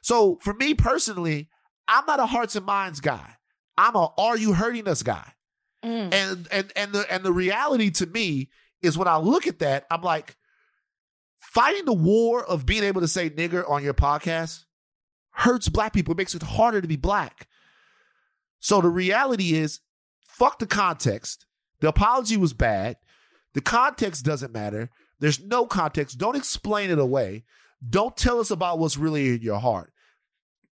So for me personally, I'm not a hearts and minds guy. I'm a are you hurting us guy. Mm. And and and the and the reality to me is when I look at that, I'm like, fighting the war of being able to say nigger on your podcast hurts black people. It makes it harder to be black. So the reality is, fuck the context. The apology was bad. The context doesn't matter. There's no context. Don't explain it away. Don't tell us about what's really in your heart.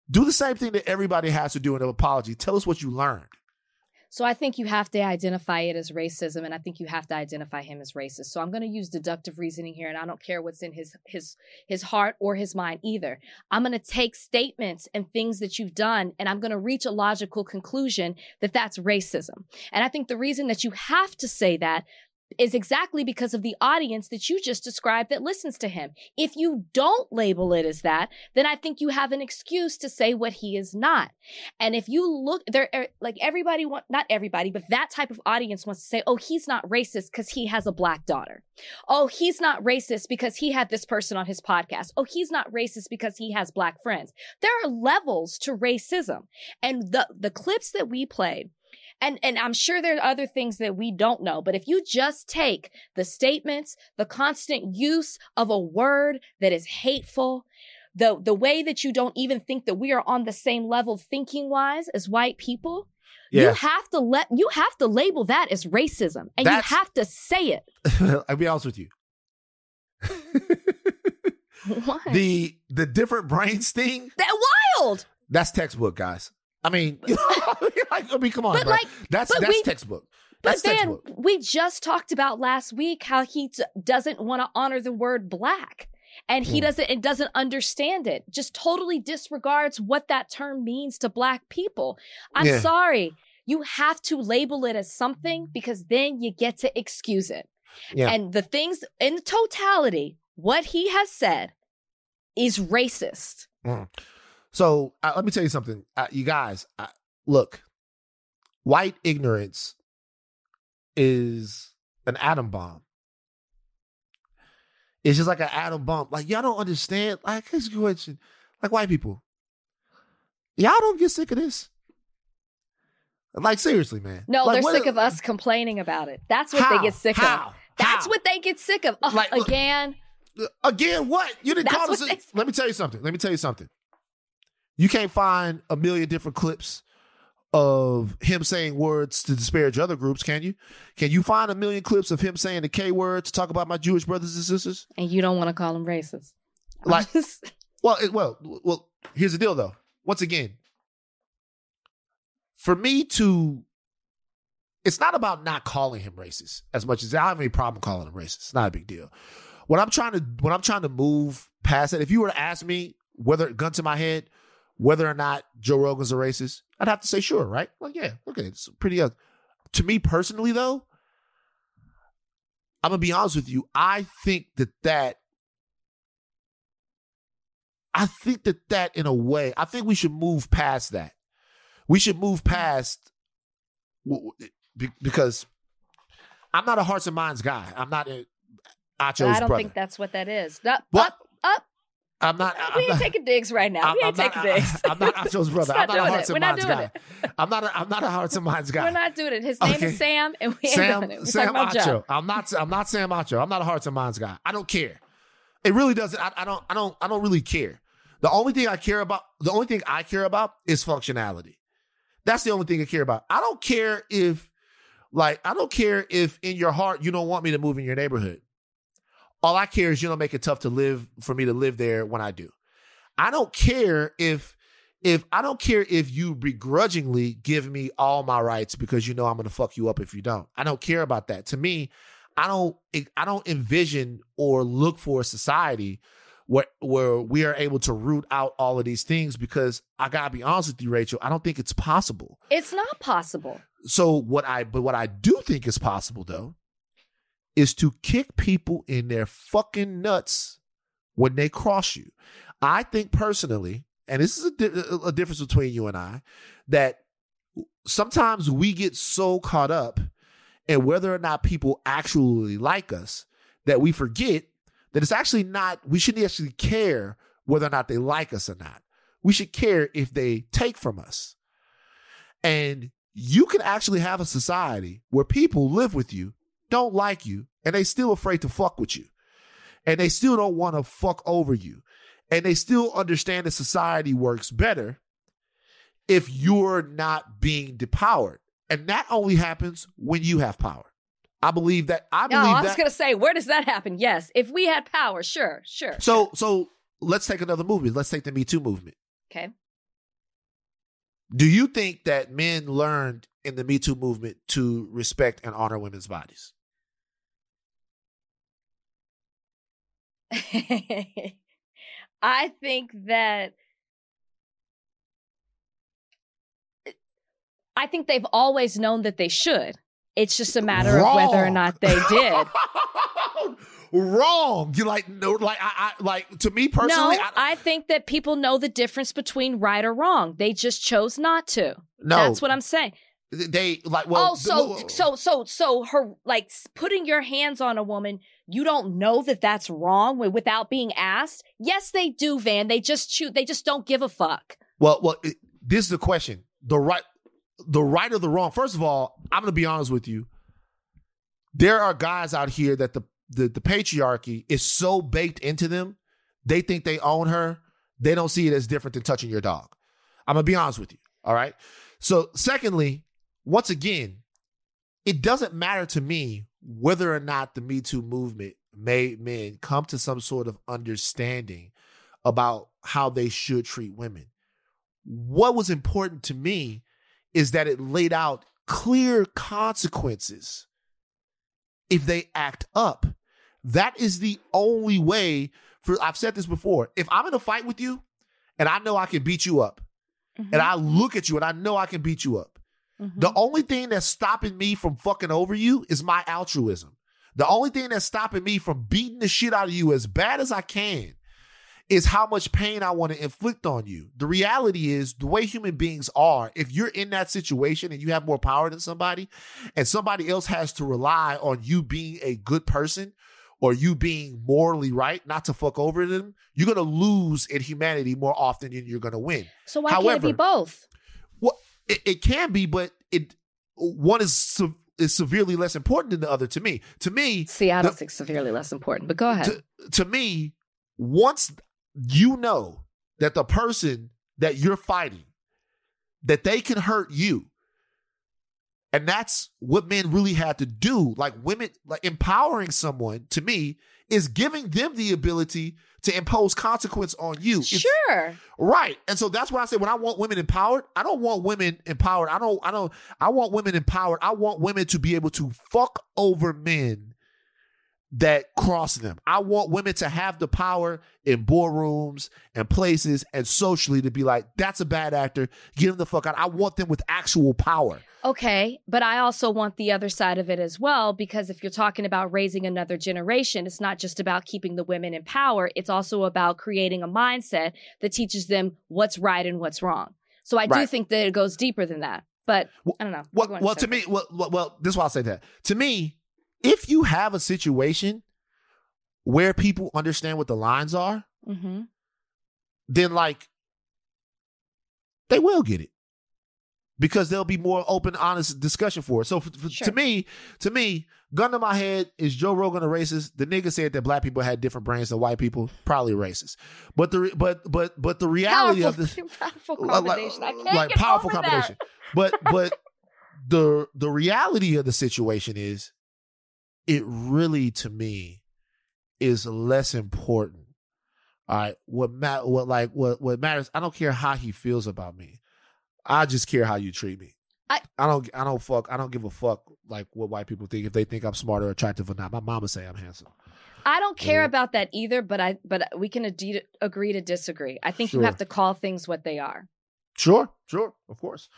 Do the same thing that everybody has to do in an apology. Tell us what you learned. So I think you have to identify it as racism, and I think you have to identify him as racist. So I'm going to use deductive reasoning here, and I don't care what's in his his his heart or his mind either. I'm going to take statements and things that you've done, and I'm going to reach a logical conclusion that that's racism. And I think the reason that you have to say that is exactly because of the audience that you just described that listens to him. If you don't label it as that, then I think you have an excuse to say what he is not. And if you look there, like everybody want, not everybody, but that type of audience wants to say, oh, he's not racist because he has a black daughter. Oh, he's not racist because he had this person on his podcast. Oh, he's not racist because he has black friends. There are levels to racism. And the, the clips that we played, and, and I'm sure there are other things that we don't know, but if you just take the statements, the constant use of a word that is hateful, the, the way that you don't even think that we are on the same level thinking wise as white people, you have to let, you have to label that as racism and That's- you have to say it. I'll be honest with you. What? the the different brains thing, that wild. that's textbook, guys. I mean, you know, like, I mean, come on, But, bro. like, that's but that's we- textbook. But That's then textbook. we just talked about last week how he t- doesn't want to honor the word black. And he Mm. doesn't and doesn't understand it. Just totally disregards what that term means to black people. I'm Yeah. sorry. You have to label it as something because then you get to excuse it. Yeah. And the things in totality, what he has said is racist. So uh, let me tell you something, uh, you guys. Uh, look, white ignorance is an atom bomb. It's just like an atom bomb. Like y'all don't understand. Like this question, like white people, y'all don't get sick of this. Like seriously, man. No, Like, they're sick of us complaining about it. That's what How? they get sick of. That's How? what they get sick of. Like, again. Again, what? You didn't That's call us. they- Let me tell you something. Let me tell you something. You can't find a million different clips of him saying words to disparage other groups, can you? Can you find a million clips of him saying the K word to talk about my Jewish brothers and sisters? And you don't want to call him racist. Like, well, it, well, well. Here's the deal, though. Once again, for me to, it's not about not calling him racist as much as I have any problem calling him racist. It's not a big deal. What I'm trying to, what I'm trying to move past it. If you were to ask me whether, gun to my head, whether or not Joe Rogan's a racist, I'd have to say sure, right? Like, yeah, okay, it's pretty. Uh, to me personally, though, I'm gonna be honest with you. I think that that I think that that in a way, I think we should move past that. We should move past w- w- be- because I'm not a hearts and minds guy. I'm not a Acho's I don't brother. think that's what that is. What? up, up. I'm not. I'm we ain't not, taking digs right now. I'm, we I'm ain't not, taking digs. I'm not Acho's brother. I'm not a hearts it. and minds guy. it. I'm not. A, I'm not a hearts and minds guy. We're not doing it. His name Okay. is Sam, and we ain't Sam, doing it. We're Sam Acho. I'm not. I'm not Sam Acho. I'm not a hearts and minds guy. I don't care. It really doesn't. I, I don't. I don't. I don't really care. The only thing I care about. The only thing I care about is functionality. That's the only thing I care about. I don't care if, like, I don't care if in your heart you don't want me to move in your neighborhood. All I care is you don't make it tough to live for me to live there when I do. I don't care if if I don't care if you begrudgingly give me all my rights because you know I'm going to fuck you up if you don't. I don't care about that. To me, I don't I don't envision or look for a society where where we are able to root out all of these things because I got to be honest with you Rachel, I don't think it's possible. It's not possible. So what I but what I do think is possible though is to kick people in their fucking nuts when they cross you. I think personally, and this is a, di- a difference between you and I, that sometimes we get so caught up in whether or not people actually like us that we forget that it's actually not, we shouldn't actually care whether or not they like us or not. We should care if they take from us. And you can actually have a society where people live with you, don't like you, and they still afraid to fuck with you. And they still don't want to fuck over you. And they still understand that society works better if you're not being depowered. And that only happens when you have power. I believe that. I No, believe I was that. gonna say, where does that happen? Yes, if we had power, sure, sure. so, so let's take another movement. Let's take the Me Too movement. okay. Do you think that men learned in the Me Too movement to respect and honor women's bodies? I think that I think they've always known that they should. It's just a matter of whether or not they did. Wrong. You like no like I, I like to me personally. no, I, I think that people know the difference between right or wrong. They just chose not to. no, That's what I'm saying. They like. Well, oh, so the- so so so her like putting your hands on a woman, you don't know that that's wrong without being asked. Yes, they do, Van. They just choose. They just don't give a fuck. Well, well, it, this is the question: the right, the right or the wrong. First of all, I'm going to be honest with you. There are guys out here that the, the the patriarchy is so baked into them, they think they own her. They don't see it as different than touching your dog. I'm gonna be honest with you. All right. So, secondly, once again, it doesn't matter to me whether or not the Me Too movement made men come to some sort of understanding about how they should treat women. What was important to me is that it laid out clear consequences if they act up. That is the only way for I've said this before. If I'm in a fight with you and I know I can beat you up, Mm-hmm. and I look at you and I know I can beat you up, The mm-hmm. only thing that's stopping me from fucking over you is my altruism. The only thing that's stopping me from beating the shit out of you as bad as I can is how much pain I want to inflict on you. The reality is, the way human beings are, if you're in that situation and you have more power than somebody, and somebody else has to rely on you being a good person or you being morally right, not to fuck over them, you're going to lose in humanity more often than you're going to win. So why can't it be both? It, it can be, but it one is se- is severely less important than the other to me. To me, don't the- severely less important, but go ahead. to, to me, once you know that the person that you're fighting, that they can hurt you, and that's what men really have to do. Like women, like empowering someone to me is giving them the ability to impose consequence on you. It's- sure. Right. And so that's why I say when I want women empowered, I don't want women empowered. I don't I don't I want women empowered. I want women to be able to fuck over men that cross them. I want women to have the power in boardrooms and places and socially to be like, that's a bad actor. Get him the fuck out. I want them with actual power. Okay, but I also want the other side of it as well because if you're talking about raising another generation, it's not just about keeping the women in power, it's also about creating a mindset that teaches them what's right and what's wrong. So I do think that it goes deeper than that. But Well- I don't know. Well, well, to me, well, well, well, this is why I say that. To me, if you have a situation where people understand what the lines are, hmm then like they will get it because there'll be more open, honest discussion for it. So f- Sure. to me, to me, gun to my head is Joe Rogan a racist? The nigga said that black people had different brains than white people, probably racist. But the re- but but but the reality powerful, of the powerful like- combination. I can't like get powerful combination. But but the the reality of the situation is, it really to me is less important. All right, what ma- what like what what matters? I don't care how he feels about me. I just care how you treat me. I- I don't I don't fuck I don't give a fuck like what white people think if they think I'm smart or attractive or not. My mama say I'm handsome. I don't care Yeah. about that either, but I but we can ade- agree to disagree. I think you have to call things what they are. Sure, sure, of course.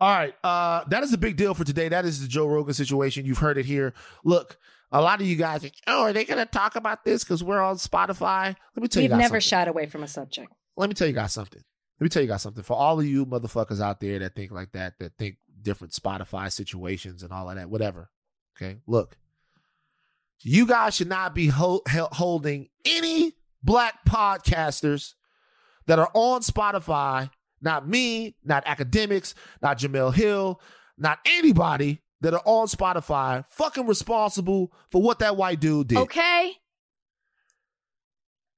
All right, uh, that is a big deal for today. That is the Joe Rogan situation. You've heard it here. Look, a lot of you guys, think, oh, are they going to talk about this because we're on Spotify? Let me tell you guys. We've never something. shied away from a subject. Let me tell you guys something. Let me tell you guys something. For all of you motherfuckers out there that think like that, that think different Spotify situations and all of that, whatever. Okay, look, you guys should not be ho- holding any black podcasters that are on Spotify. Not me, not Akademiks, not Jemele Hill, not anybody that are on Spotify fucking responsible for what that white dude did. Okay.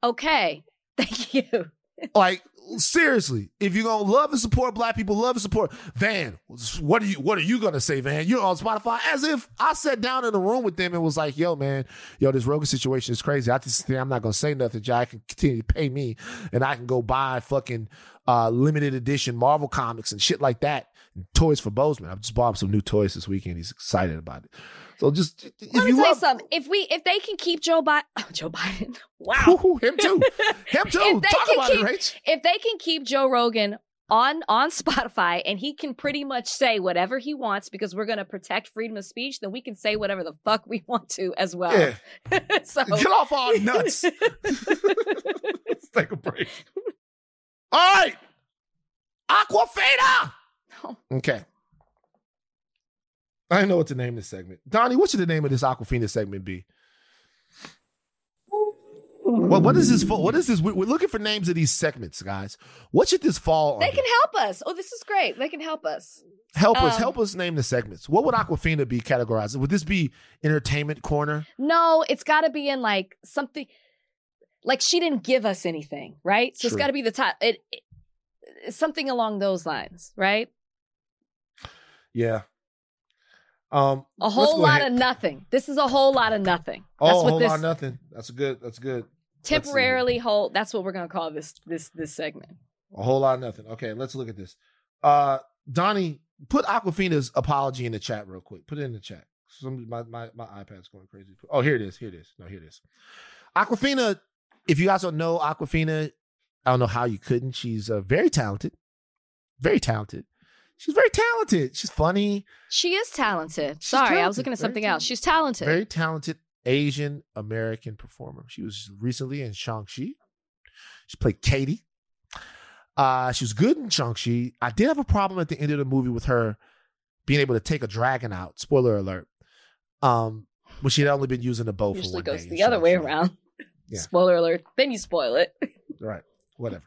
Okay. Thank you. Like seriously, if you're gonna love and support black people, love and support Van. What are you? What are you gonna say, Van? You're on Spotify as if I sat down in a room with them and was like, "Yo, man, yo, this Rogan situation is crazy. I just I'm not gonna say nothing. Jack can continue to pay me, and I can go buy fucking uh, limited edition Marvel comics and shit like that, toys for Bozeman. I've just bought him some new toys this weekend. He's excited about it. So just if Let me you tell you something. If we if they can keep Joe Biden Joe Biden. Wow. him too, him too. Talk about keep- it, Rach. if they can keep Joe Rogan on on Spotify and he can pretty much say whatever he wants because we're going to protect freedom of speech, then we can say whatever the fuck we want to as well. Yeah. so Get off our nuts. Let's take a break. All right. Awkwafina. Okay. I don't know what to name this segment. Donnie, what should the name of this Awkwafina segment be? What what is this for? What is this? We're looking for names of these segments, guys. What should this fall they under? can help us. Oh, this is great. They can help us. help us, um, help us name the segments. What would Awkwafina be categorized? Would this be entertainment corner? No, it's got to be in like something like she didn't give us anything, right? So it's got to be the top. It, it something along those lines, right? Yeah. Um A whole lot ahead. of nothing. This is a whole lot of nothing. Oh, a whole this lot of nothing. That's good. That's good. temporarily whole. That's what we're gonna call this this this segment. A whole lot of nothing. Okay, let's look at this. Uh Donnie, put Awkwafina's apology in the chat real quick. Put it in the chat. Some my, my my iPad's going crazy. Oh, here it is. Here it is. No, here it is. Awkwafina, if you guys don't know Awkwafina, I don't know how you couldn't. She's uh, very talented. Very talented. She's very talented. She's funny. She is talented. She's Sorry, I was looking at very something else. talented. She's talented. Very talented Asian American performer. She was recently in Shang-Chi. She played Katie. Uh, she was good in Shang-Chi. I did have a problem at the end of the movie with her being able to take a dragon out. Spoiler alert. Um, when she had only been using a bow for one goes day the other way around. Yeah. Spoiler alert. Then you spoil it. Right. Whatever.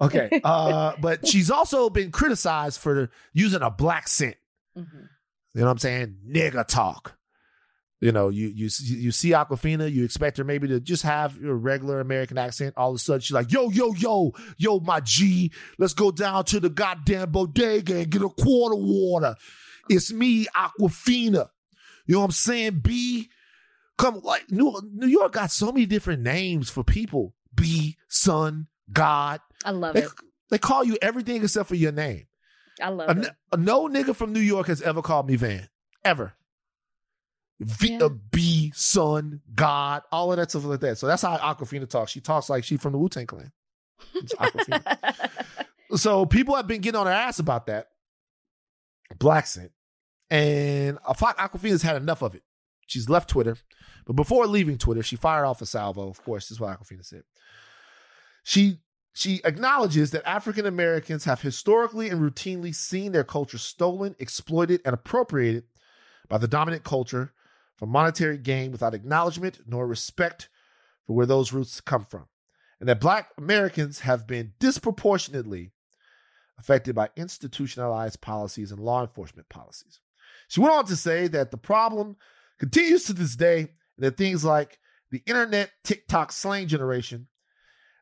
Okay. Uh, but she's also been criticized for using a blaccent. Mhm. You know what I'm saying? Nigga talk. You know, you you you see Awkwafina, you expect her maybe to just have a regular American accent. All of a sudden, she's like, "Yo, yo, yo, yo, my G, let's go down to the goddamn bodega and get a quart of water. It's me, Awkwafina. You know what I'm saying? B, come like New New York got so many different names for people. B, son, God. I love They, it. they call you everything except for your name. I love A, it. n- no nigga from New York has ever called me Van. Ever. V, Yeah. uh, B, son, God, all of that stuff like that. So that's how Awkwafina talks. She talks like she from the Wu Tang Clan. So people have been getting on her ass about that. Blaccent. And I thought Awkwafina's had enough of it. She's left Twitter. But before leaving Twitter, she fired off a salvo. Of course, this is what Awkwafina said. She she acknowledges that African Americans have historically and routinely seen their culture stolen, exploited, and appropriated by the dominant culture for monetary gain without acknowledgement nor respect for where those roots come from. And that Black Americans have been disproportionately affected by institutionalized policies and law enforcement policies. She went on to say that the problem continues to this day, and that things like the internet, TikTok slang generation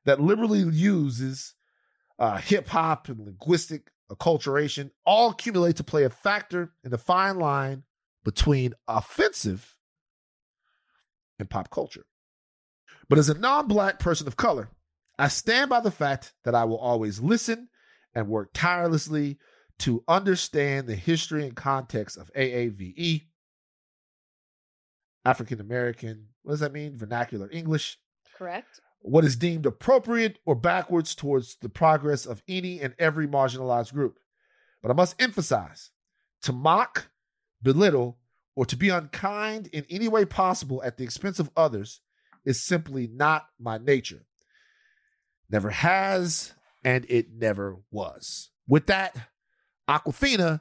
that liberally uses uh, hip hop and linguistic acculturation all accumulate to play a factor in the fine line between offensive and pop culture. But as a non black person of color, I stand by the fact that I will always listen and work tirelessly to understand the history and context of AAVE, African American, what does that mean? Vernacular English, Correct. What is deemed appropriate or backwards towards the progress of any and every marginalized group. But I must emphasize to mock, belittle, or to be unkind in any way possible at the expense of others is simply not my nature. Never has, and it never was. With that, Awkwafina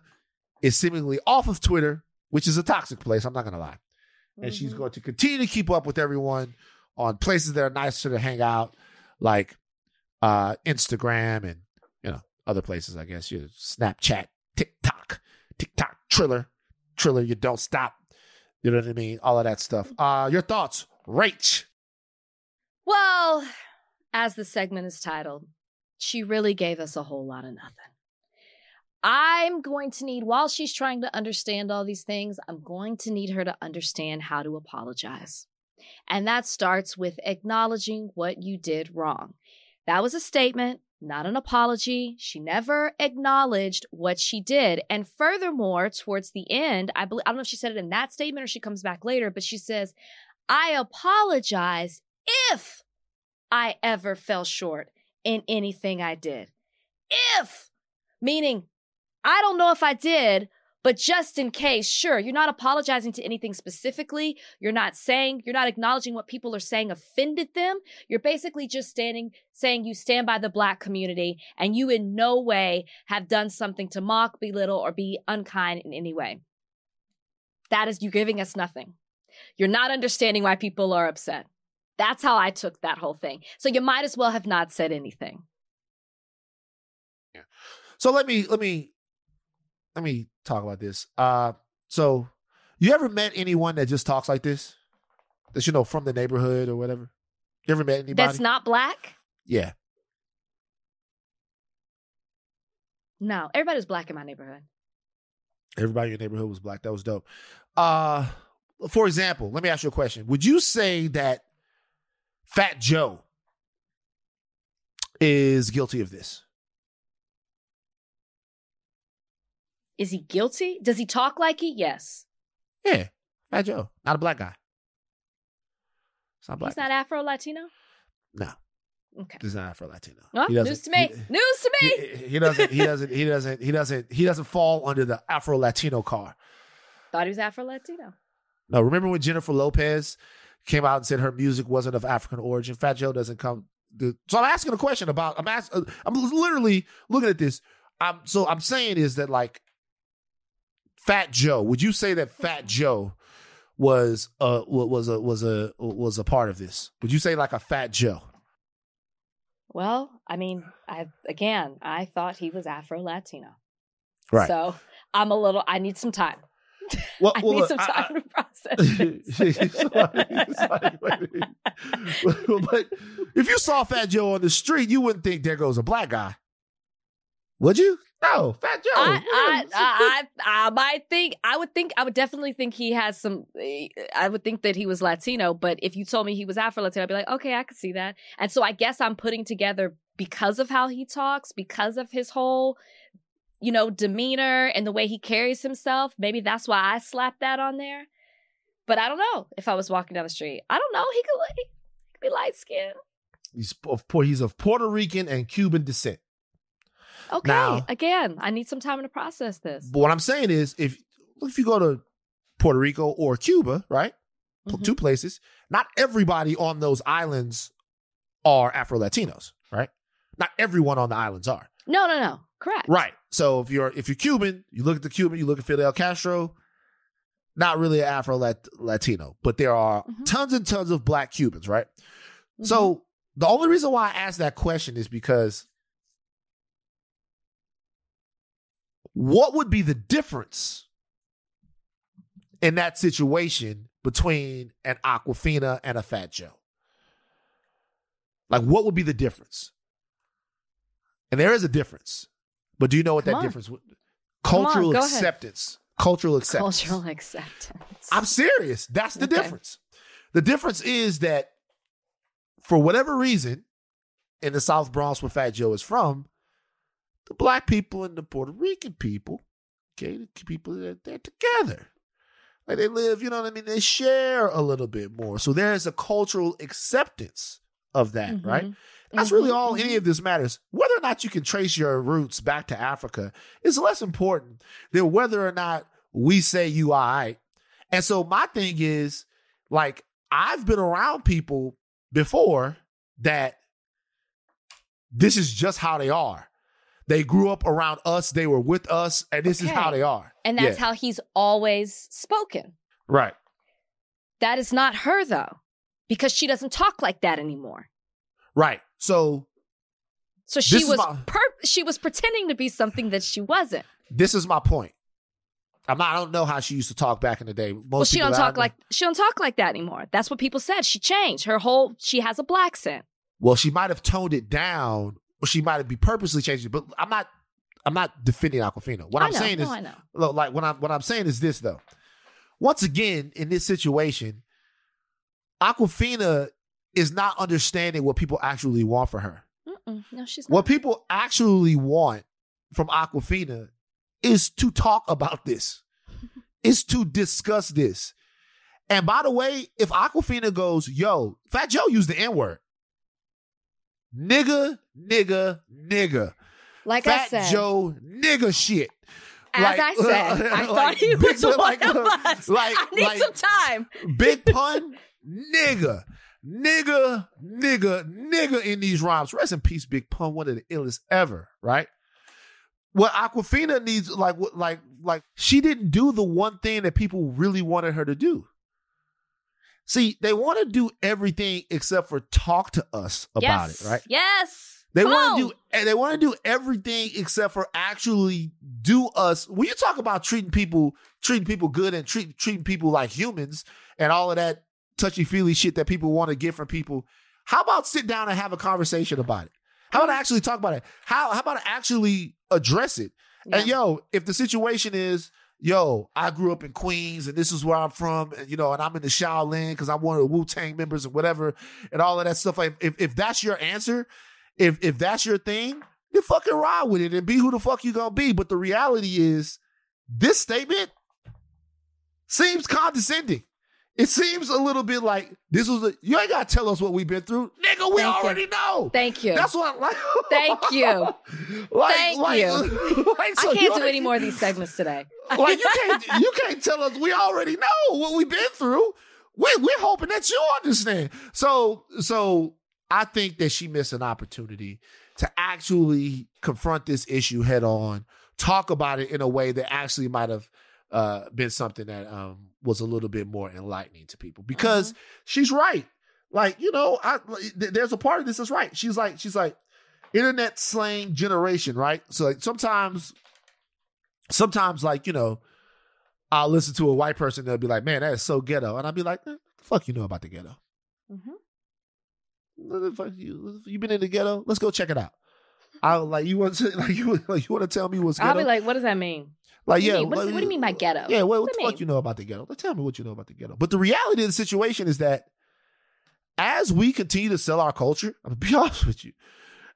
is seemingly off of Twitter, which is a toxic place, I'm not going to lie. And she's Mhm. going to continue to keep up with everyone on places that are nicer to hang out, like uh, Instagram and you know other places. I guess you Snapchat, TikTok, TikTok, Triller, Triller. You don't stop. You know what I mean? All of that stuff. Uh, your thoughts, Rach? Well, as the segment is titled, she really gave us a whole lot of nothing. I'm going to need, while she's trying to understand all these things, I'm going to need her to understand how to apologize. And that starts with acknowledging what you did wrong. That was a statement, not an apology. She never acknowledged what she did. And furthermore, towards the end, I believe I don't know if she said it in that statement or she comes back later, but she says, I apologize if I ever fell short in anything I did. If Meaning, I don't know if I did, but just in case, sure, you're not apologizing to anything specifically. You're not saying, you're not acknowledging what people are saying offended them. You're basically just standing, saying you stand by the black community and you in no way have done something to mock, belittle, or be unkind in any way. That is you giving us nothing. You're not understanding why people are upset. That's how I took that whole thing. So you might as well have not said anything. Yeah. So let me let me let me talk about this. Uh so you ever met anyone that just talks like this? That you know from the neighborhood or whatever? You ever met anybody? That's not black? yeah. No, everybody's black in my neighborhood. Everybody in your neighborhood was black. That was dope. Uh for example, let me ask you a question. Would you say that Fat Joe is guilty of this? Is he guilty? Does he talk like it? Yes. Yeah. Fat Joe. Not a black guy. It's not black. He's not Afro Latino? no. Okay. He's not Afro Latino. Well, news to me. he- news to me. he, he doesn't he doesn't he doesn't he doesn't he doesn't fall under the Afro Latino car. Thought he was Afro Latino. No, remember when Jennifer Lopez came out and said her music wasn't of African origin? Fat Joe doesn't come. So I'm asking a question about. I'm asking. Uh, I'm literally looking at this. I'm so I'm saying is that like Fat Joe. Would you say that Fat Joe was uh was a was a was a part of this? Would you say like a Fat Joe? Well, I mean, I again, I thought he was Afro Latino. Right. So I'm a little. I need some time. Well, I well, need some time I- to process. this. It's like- it's like, wait. but if you saw Fat Joe on the street, you wouldn't think there goes a black guy. Would you? No, Fat Joe. I, I, I, I, I might think, I would think, I would definitely think he has some, eh, I would think that he was Latino, but if you told me he was Afro Latino, I'd be like, okay, I could see that. And so I guess I'm putting together because of how he talks, because of his whole, you know, demeanor and the way he carries himself. Maybe that's why I slapped that on there. But I don't know if I was walking down the street. I don't know. He could, he could be light skinned. he's of Pu- he's of Puerto Rican and Cuban descent. Okay. Now- Again, I need some time to process this. But what I'm saying is, if if you go to Puerto Rico or Cuba, right, Mhm. two places, not everybody on those islands are Afro Latinos, right? Not everyone on the islands are. No, no, no. Correct. Right. So if you're if you're Cuban, you look at the Cuban, you look at Fidel Castro, not really an Afro Latino, but there are Mhm. tons and tons of black Cubans, right? So the only reason why I asked that question is because what would be the difference in that situation between an Awkwafina and a Fat Joe? Like, what would be the difference? And there is a difference, but do you know what Come that on. difference would? Come on, Cultural ahead. acceptance. Cultural acceptance. Cultural acceptance. I'm serious. That's the Okay. difference. The difference is that for whatever reason, in the South Bronx where Fat Joe is from, the black people and the Puerto Rican people, okay, the people they're, they're together. Like they live, you know what I mean? They share a little bit more. So there's a cultural acceptance of that, Mhm. right? That's really Mhm, all mhm. any of this matters. Whether or not you can trace your roots back to Africa is less important than whether or not we say you are right. And so my thing is, like, I've been around people before that this is just how they are. They grew up around us, they were with us, and this is how they are. And that's Yeah. how he's always spoken. Right. That is not her, though, because she doesn't talk like that anymore. Right. So So she was my- per- she was pretending to be something that she wasn't. this is my point. I'm not, I don't know how she used to talk back in the day. Most well, she don't talk like she don't talk like that anymore. That's what people said. She changed her whole. She has a blaccent. Well, she might have toned it down, or she might have be purposely changing it. But I'm not. I'm not defending Awkwafina. What I I'm know, saying no, is, look, like what I'm what I'm saying is this though. Once again, in this situation, Awkwafina is not understanding what people actually want for her. Mm-mm, no, she's not. What people actually want from Awkwafina is to talk about this, is to discuss this. And by the way, if Awkwafina goes, yo, Fat Joe used the N word. Nigga, nigga, nigga. Like I said. Joe nigga shit. As Like- I said, I like thought he big- was one like- of us. like- I need some time. Big pun, nigga. Nigga, nigga, nigga in these rhymes. Rest in peace, Big Pun, one of the illest ever, right? What Awkwafina needs, like, what, like, like, she didn't do the one thing that people really wanted her to do. See, they want to do everything except for talk to us about yes. it, right? Yes. They want to do and eh, they want to do everything except for actually do us. When you talk about treating people, treating people good and treat, treating people like humans and all of that touchy feely shit that people want to get from people, how about sit down and have a conversation about it? How about mm. actually talk about it? How how about actually address it? And yo, if the situation is, yo, I grew up in Queens and this is where I'm from, and you know, and I'm in the Shaolin because I'm one of the Wu Tang members and whatever, and all of that stuff. Like, if if that's your answer, if if that's your thing, then fucking ride with it and be who the fuck you gonna be. But the reality is, this statement seems condescending. It seems a little bit like this was a you ain't gotta tell us what we've been through. Nigga, we Thank you. already know. Thank you. That's what I like Thank you. like, Thank like, you. like, so I can't do any more of these segments today. like you can't you can't tell us we already know what we've been through. We we're hoping that you understand. So so I think that she missed an opportunity to actually confront this issue head on, talk about it in a way that actually might have uh, been something that um, was a little bit more enlightening to people because she's right. Like you know, I th- there's a part of this that's right. She's like she's like internet slang generation, right? So like sometimes sometimes like you know i'll listen to a white person they'll be like man that is so ghetto and i'll be like eh, fuck you know about the ghetto Mhm. Fuck you you been in the ghetto let's go check it out i like you want to like you like you want to tell me what's ghetto I'll be like, what does that mean? Like What yeah mean? What's- like- what do you mean by ghetto? yeah what, What what the it fuck you know about the ghetto Like, tell me what you know about the ghetto but the reality of the situation is that as we continue to sell our culture i'm gonna be honest with you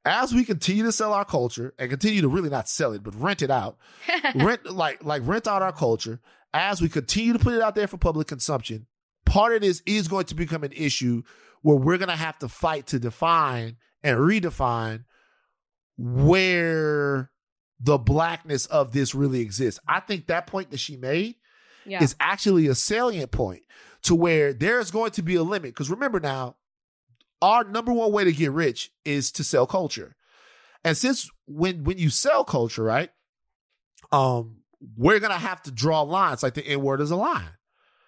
as we continue to sell our culture and continue to really not sell it but rent it out rent like like rent out our culture as we continue to put it out there for public consumption part of this is going to become an issue where we're going to have to fight to define and redefine where the blackness of this really exists. I think that point that she made yeah. is actually a salient point to where there's going to be a limit. Because remember now our number one way to get rich is to sell culture. And since when when you sell culture right um we're gonna have to draw lines. Like the n word is a line.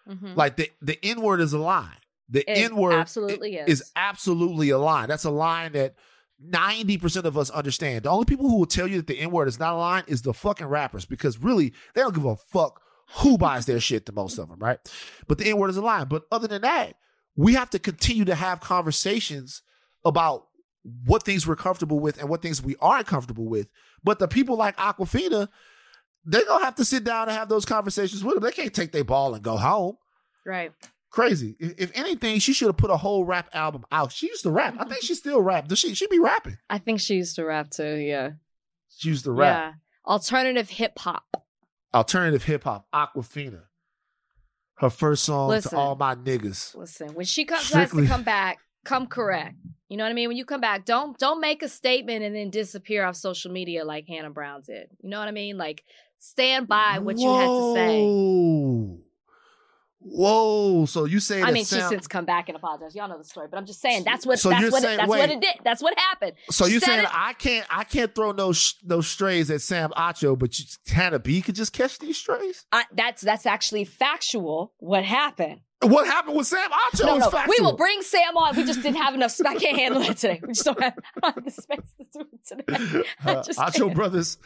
Mhm. like the the n word is a line. The n word absolutely is. is. absolutely a line. That's a line that 90% of us understand. The only people who will tell you that the N word is not a line is the fucking rappers because really they don't give a fuck who buys their shit, the most of them, right? But the N word is a line. But other than that, we have to continue to have conversations about what things we're comfortable with and what things we aren't comfortable with. But the people like Awkwafina, they're to have to sit down and have those conversations with them. They can't take their ball and go home. right. Crazy. If, if anything, she should have put a whole rap album out. She used to rap. I think she still rap. Does she? She be rapping. I think she used to rap too. Yeah. She used to rap. Yeah. Alternative hip hop. Alternative hip hop. Awkwafina. Her first song Listen. to all my niggas. Listen, when she comes Strictly- to come back, come correct. You know what I mean? When you come back, don't don't make a statement and then disappear off social media like Hannah Brown did. You know what I mean? Like stand by what you had to say. Whoa. So you say I mean, Sam, she's since come back and apologized. Y'all know the story, but I'm just saying that's what So that's you're what saying- it, that's wait. what it did. That's what happened. So you saying it- I can't I can't throw no sh- no strays at Sam Acho, but you, Hannah B could just catch these strays? I, that's that's actually factual. What happened? What happened with Sam Acho no, is no, factual. we will bring Sam on. We just didn't have enough. I can't handle it today. We just don't have, the space to do it today. Uh, Acho can't. brothers,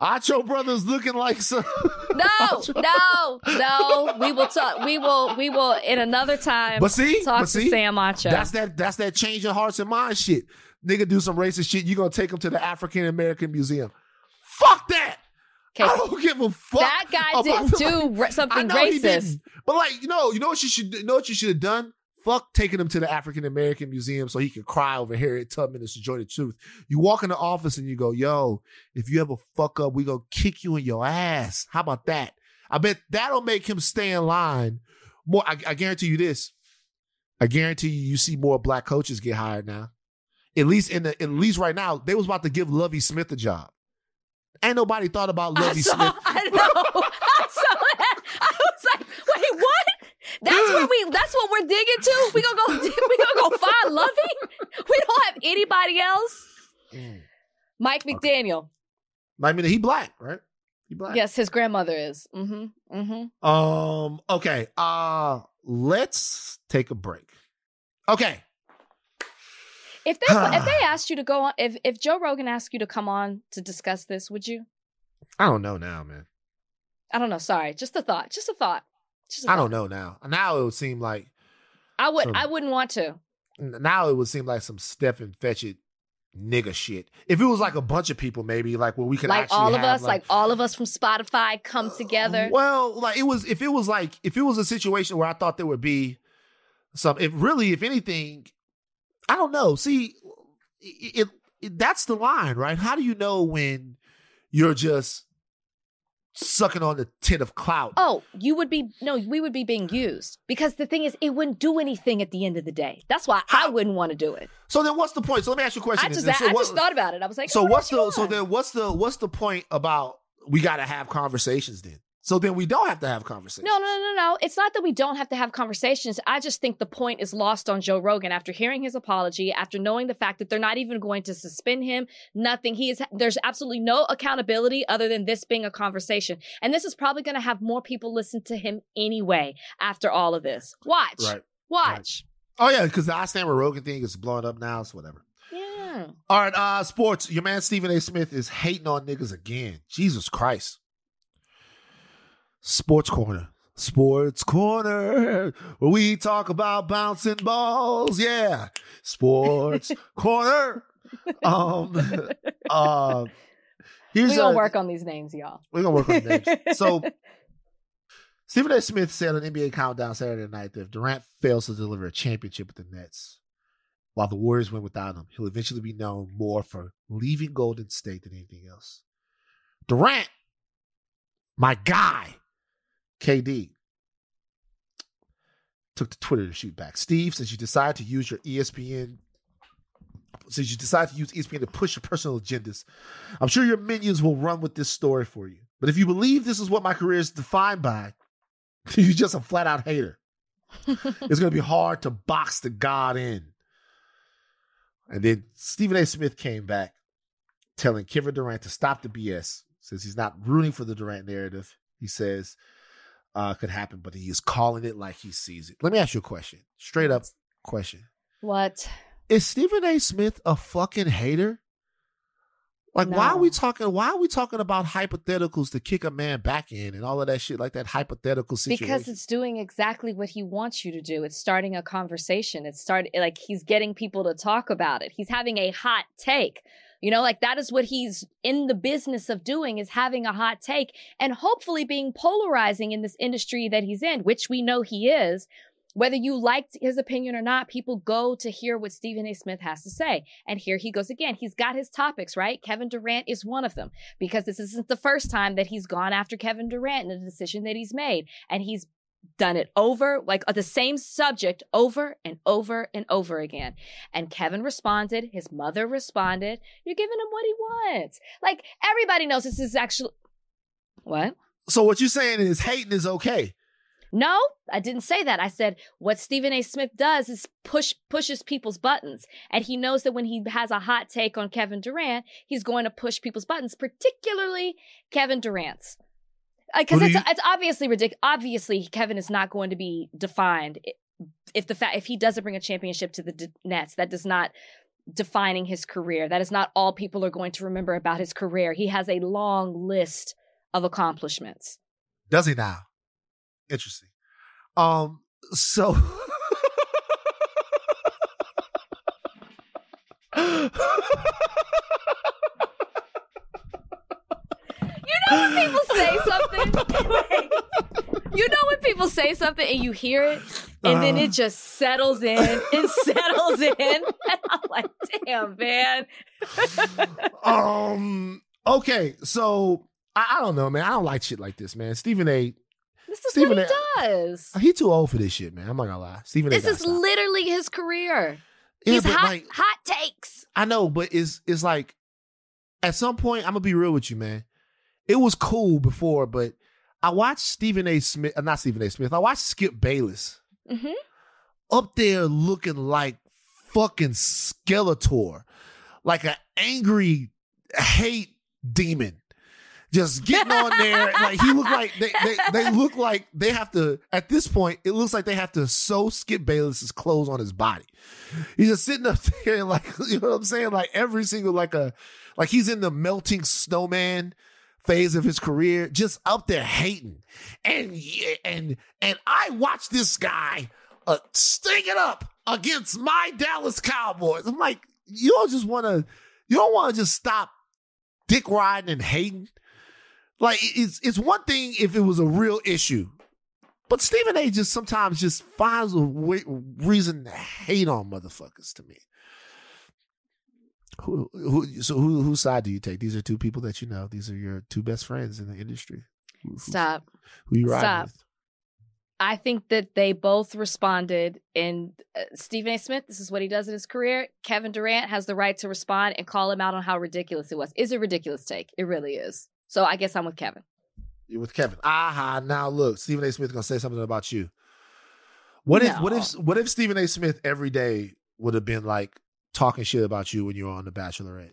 Acho brothers looking like some. No, no, no. We will talk. We will. We will in another time. But see, talk but to see, Sam Acho. That's that. That's that changing hearts and minds shit. Nigga, do some racist shit. You gonna take him to the African American Museum? Fuck that. I don't give a fuck. That guy didn't do I something racist. But like, you know, you know what you should you know what you should have done? Fuck taking him to the African American Museum so he can cry over Harriet Tubman and enjoy the truth. You walk in the office and you go, yo, if you ever fuck up, we gonna kick you in your ass. How about that? I bet that'll make him stay in line more. I, I guarantee you this. I guarantee you, you see more black coaches get hired now. At least in the, at least right now, they was about to give Lovie Smith a job. Ain't nobody thought about Lovie saw, Smith. I know. I saw that. I was like, wait, what? That's what we. That's what we're digging to. We gonna go. We gonna go find Lovie. We don't have anybody else. Mm. Mike McDaniel. I mean, he black, right? He black. Yes, his grandmother is. Mm-hmm. Mm-hmm. Um. Okay. Uh. Let's take a break. Okay. If they if they asked you to go on, if if Joe Rogan asked you to come on to discuss this, would you? I don't know now, man. I don't know. Sorry, just a thought. Just a thought. Just a I thought. don't know now. Now it would seem like I would. So- I wouldn't want to. now it would seem like some step and fetch it nigga shit. If it was like a bunch of people, maybe like where we could Like all of us, like all of us from Spotify, come together. Well, like it was if it was like if it was a situation where I thought there would be some if really if anything I don't know. See it, it, it that's the line, right? How do you know when you're just sucking on the tit of clout? Oh, you would be no, we would be being used because the thing is, it wouldn't do anything at the end of the day. That's why I wouldn't want to do it. So then what's the point? So let me ask you a question. I just, so I what- just thought about it. I was like, so oh, what's what the so then what's the what's the point about we got to have conversations then? So then we don't have to have conversations. No, no, no, no. It's not that we don't have to have conversations. I just think the point is lost on Joe Rogan after hearing his apology, after knowing the fact that they're not even going to suspend him. Nothing. He is. There's absolutely no accountability other than this being a conversation, and this is probably going to have more people listen to him anyway after all of this. Watch. Right. Watch. Oh yeah, because the I stand with Rogan thing is blowing up now. So whatever. Yeah. All right, uh, sports. Your man Stephen A. Smith is hating on niggas again. Jesus Christ. Sports corner. Sports corner. Where we talk about bouncing balls. Yeah. Sports corner. Um uh here's We're gonna work on these names, y'all. We're gonna work on the names. So Stephen A. Smith said on NBA Countdown Saturday night that if Durant fails to deliver a championship with the Nets, while the Warriors win without him, he'll eventually be known more for leaving Golden State than anything else. Durant, my guy, KD, took to Twitter to shoot back. Steve, since you decide to use your ESPN, since you decide to use ESPN to push your personal agendas, I'm sure your minions will run with this story for you. But if you believe this is what my career is defined by, you're just a flat out hater. it's going to be hard to box the God in. And then Stephen A. Smith came back telling Kevin Durant to stop the BS, says he's not rooting for the Durant narrative. He says uh, could happen, but he is calling it like he sees it. Let me ask you a question. Straight up question. What? Is Stephen A. Smith a fucking hater? Like, why are we talking? Why are we talking about hypotheticals to kick a man back in and all of that shit, like that hypothetical situation? Because it's doing exactly what he wants you to do. It's starting a conversation. It's start like he's getting people to talk about it. He's having a hot take. You know, like that is what he's in the business of doing is having a hot take and hopefully being polarizing in this industry that he's in, which we know he is. Whether you liked his opinion or not, people go to hear what Stephen A. Smith has to say. And here he goes again. He's got his topics, right? Kevin Durant is one of them because this isn't the first time that he's gone after Kevin Durant in a decision that he's made. And he's done it over, like uh, the same subject over and over and over again. And Kevin responded. His mother responded. You're giving him what he wants. Like everybody knows this is actually. What? so what you're saying is hating is okay. No, I didn't say that. I said what Stephen A. Smith does is push pushes people's buttons, and he knows that when he has a hot take on Kevin Durant, he's going to push people's buttons, particularly Kevin Durant's. Because it's, you- it's obviously ridiculous. Obviously, Kevin is not going to be defined if the fact if he doesn't bring a championship to the D- Nets. That does not defining his career. That is not all people are going to remember about his career. He has a long list of accomplishments. Does he now? Interesting. Um. So. You know when people say something? You know when people say something and you hear it and then Uh. it just settles in and settles in. And I'm like, damn, man. um. Okay. So I, I don't know, man. I don't like shit like this, man. Stephen A. This is Stephen what he A- does. He too old for this shit, man. I'm not gonna lie. Stephen This is stop. literally his career. Yeah, He's hot, like, hot takes. I know, but it's it's like at some point I'm gonna be real with you, man. It was cool before, but I watched Stephen A. Smith, uh, not Stephen A. Smith. I watched Skip Bayless Mhm. up there looking like fucking Skeletor, like an angry hate demon. Just getting on there, like he looked like they, they they look like they have to. At this point, it looks like they have to sew Skip Bayless's clothes on his body. He's just sitting up there, like you know what I'm saying, like every single like a like he's in the melting snowman phase of his career, just up there hating. And and and I watched this guy uh, sting it up against my Dallas Cowboys. I'm like, you don't just want to, you don't want to just stop dick riding and hating. Like it's it's one thing if it was a real issue, but Stephen A. just sometimes just finds a way, reason to hate on motherfuckers. To me, who who so who whose side do you take? These are two people that you know. These are your two best friends in the industry. Stop. Who you riding Stop. with? I think that they both responded. And uh, Stephen A. Smith, this is what he does in his career. Kevin Durant has the right to respond and call him out on how ridiculous it was. Is a ridiculous take. It really is. So I guess I'm with Kevin. You're with Kevin. Aha! Now look, Stephen A. Smith gonna say something about you. What if what if what if Stephen A. Smith every day would have been like talking shit about you when you were on The Bachelorette?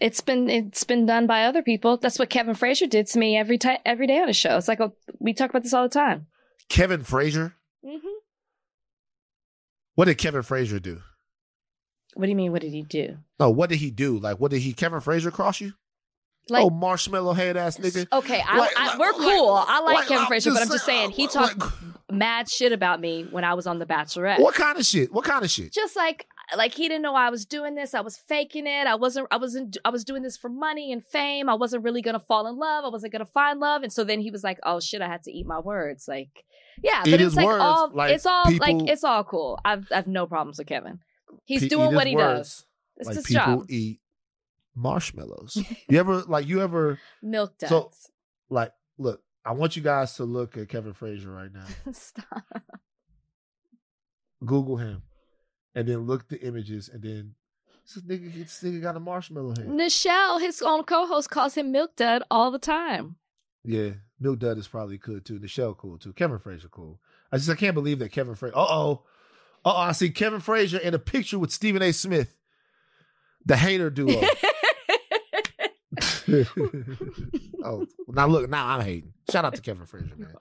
It's been it's been done by other people. That's what Kevin Frazier did to me every time every day on his show. It's like a, we talk about this all the time. Kevin Frazier. hmm What did Kevin Frazier do? What do you mean? What did he do? No, what did he do? Like, what did he? Kevin Frazier cross you? Like, oh, marshmallow head ass nigga. okay, I, Like- I, like- we're like- cool. I like, like, Kevin I'm Frazier, but I'm just saying, saying he like- talked mad shit about me when I was on The Bachelorette. What kind of shit? What kind of shit? just like like he didn't know I was doing this. I was faking it. I wasn't I wasn't I was doing this for money and fame. I wasn't really gonna fall in love. I wasn't gonna find love. And so then he was like, Oh shit, I had to eat my words. Like yeah, Eat but it's like words, all like it's all people- like it's all cool. I've I've no problems with Kevin. He's Pe- doing what he words does. It's like his people job. eat marshmallows. you ever like you ever Milk duds. So- like look? I want you guys to look at Kevin Frazier right now. Stop. Google him, and then look at the images, and then this nigga, this nigga got a marshmallow head. Nischelle, his own co-host, calls him Milk Dud all the time. Yeah, Milk Dud is probably cool too. Nischelle cool too. Kevin Frazier cool. I just I can't believe that Kevin Frazier. Uh oh, uh oh. I see Kevin Frazier in a picture with Stephen A. Smith, the hater duo. oh, now look, now I'm hating. Shout out to Kevin Frazier, man.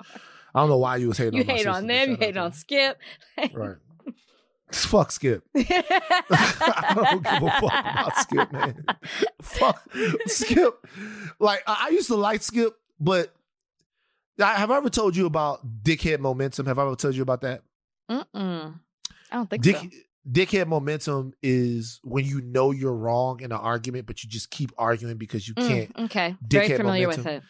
I don't know why you was hating. you on hate on them. You hate on. Skip. Right. Fuck Skip. I don't give a fuck about Skip, man. Fuck Skip. Like I, I used to like Skip, but I, have I ever told you about dickhead momentum? Have I ever told you about that? Mm-mm. I don't think Dick so. dickhead momentum is when you know you're wrong in an argument, but you just keep arguing because you Mm, can't. okay. Very dickhead familiar with it.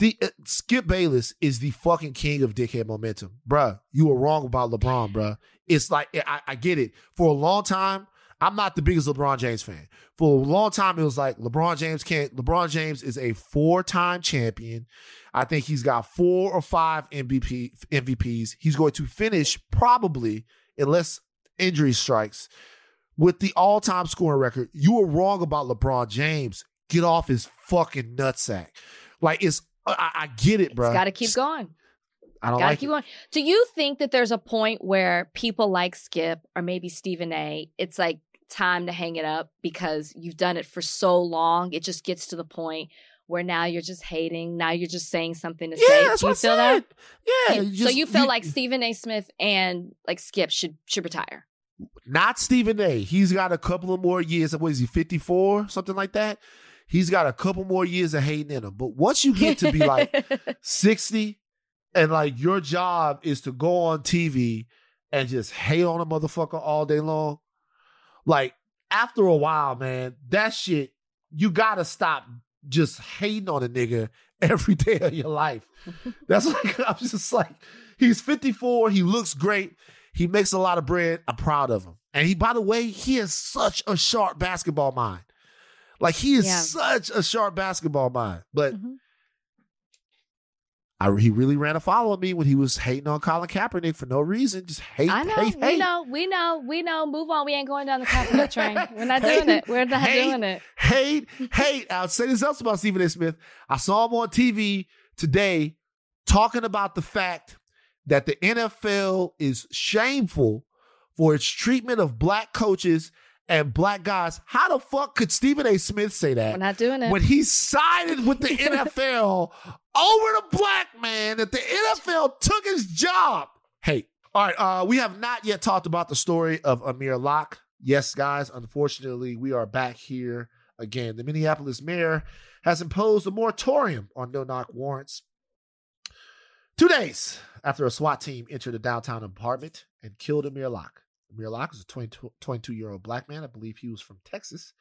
Uh, Skip Bayless is the fucking king of dickhead momentum, bruh. You were wrong about LeBron, bruh. It's like I, I get it. For a long time, I'm not the biggest LeBron James fan. For a long time, it was like LeBron James can't. LeBron James is a four-time champion. I think he's got four or five MVP MVPs. He's going to finish probably, unless injury strikes, with the all-time scoring record. You were wrong about LeBron James. Get off his fucking nutsack. Like it's, uh, I, I get it, bro. Got to keep going. I don't Gotta like keep it. going. Do you think that there's a point where people like Skip or maybe Stephen A, it's like time to hang it up because you've done it for so long? It just gets to the point where now you're just hating. Now you're just saying something to Yeah, say. that's Do you what feel that? Yeah. You- you so you feel like Stephen A. Smith and like Skip should should retire. not Stephen A. He's got a couple of more years. What is he, 54? Something like that? He's got a couple more years of hating in him. But once you get to be like 60 and like your job is to go on TV and just hate on a motherfucker all day long, like after a while, man, that shit, you gotta stop just hating on a nigga every day of your life. That's like, I'm just like, he's 54, he looks great, he makes a lot of bread. I'm proud of him. And he, by the way, he has such a sharp basketball mind. Like he is Yeah. such a sharp basketball mind. But Mhm. I, he really ran a follow on me when he was hating on Colin Kaepernick for no reason. Just hate, I know, hate, we hate. know, we know, we know. Move on. We ain't going down the Kaepernick train. We're not Hate, doing it. We're not hate, doing it. hate, hate. I'll say this else about Stephen A. Smith. I saw him on TV today talking about the fact that the NFL is shameful for its treatment of black coaches and black guys. How the fuck could Stephen A. Smith say that? We're not doing it. when he sided with the NFL over the black man that the NFL took his job? Hey, all right. Uh, we have not yet talked about the story of Amir Locke. Yes, guys. Unfortunately, we are back here again. The Minneapolis mayor has imposed a moratorium on no knock warrants. Two days after a SWAT team entered a downtown apartment and killed Amir Locke. Amir Locke is a 22 year old black man. I believe he was from Texas.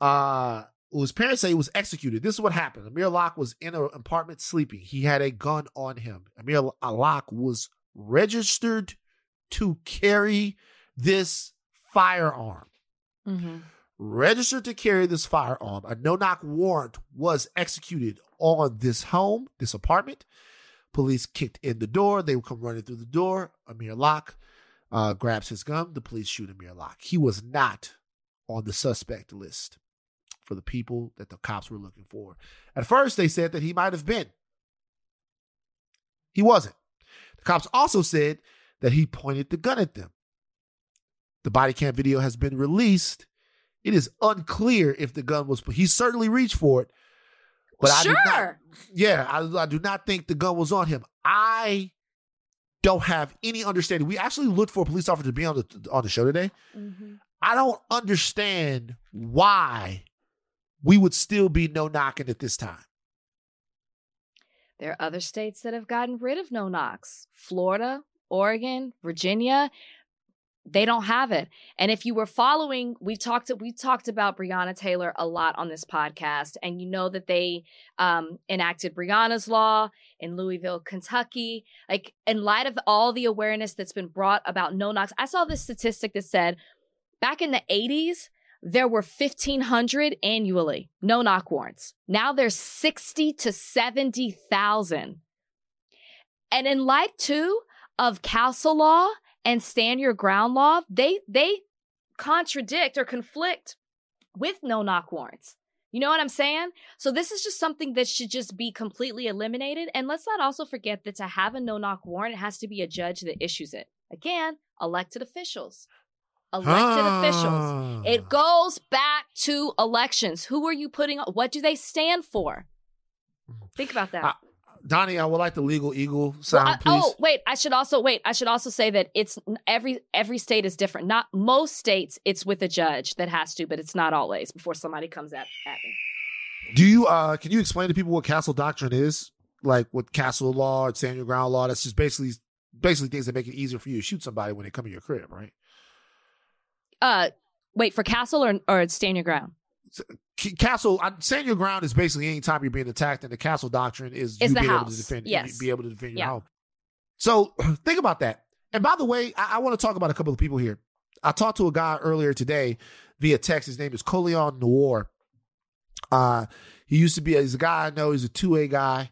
Uh, whose parents say he was executed. This is what happened. Amir Locke was in an apartment sleeping. He had a gun on him. Amir Locke was registered to carry this firearm. hmm Registered to carry this firearm. A no knock warrant was executed on this home, this apartment. Police kicked in the door. They would come running through the door. Amir Locke uh, grabs his gun. The police shoot Amir Locke. He was not on the suspect list for the people that the cops were looking for. At first, they said that he might have been. He wasn't. The cops also said that he pointed the gun at them. The body cam video has been released. It is unclear if the gun was. He certainly reached for it, but I do not. Yeah, I, I do not think the gun was on him. I don't have any understanding. We actually looked for a police officer to be on the on the show today. hmm I don't understand why we would still be no knocking at this time. There are other states that have gotten rid of no knocks. Florida, Oregon, Virginia, they don't have it. And if you were following, we've talked we talked about Breonna Taylor a lot on this podcast, and you know that they um, enacted Breonna's law in Louisville, Kentucky. Like in light of all the awareness that's been brought about no knocks, I saw this statistic that said back in the 80s there were 1500 annually no knock warrants now there's 60 to 70,000 and in light too of castle law and stand your ground law they they contradict or conflict with no knock warrants you know what i'm saying so this is just something that should just be completely eliminated and let's not also forget that to have a no knock warrant it has to be a judge that issues it again elected officials elected officials Ah. it goes back to elections. Who are you putting? What do they stand for? Think about that. Uh, Donnie, I would like the legal eagle Well, sound, I- please. oh, wait. I should also wait. I should also say that it's every every state is different. Not most states, it's with a judge that has to, but it's not always before somebody comes at, at me. Do you uh can you explain to people what castle doctrine is? Like what castle law and stand your ground law? That's just basically basically things that make it easier for you to shoot somebody when they come in your crib, right? Uh, wait for castle or or stand your ground. Castle, uh, stand your ground is basically any time you're being attacked, and the castle doctrine is It's you being able to defend, Yes. be able to defend your Yeah. home. So think about that. And by the way, I, I want to talk about a couple of people here. I talked to a guy earlier today via text. His name is Colion Noir. Uh, he used to be he's a guy I know. He's a two A guy.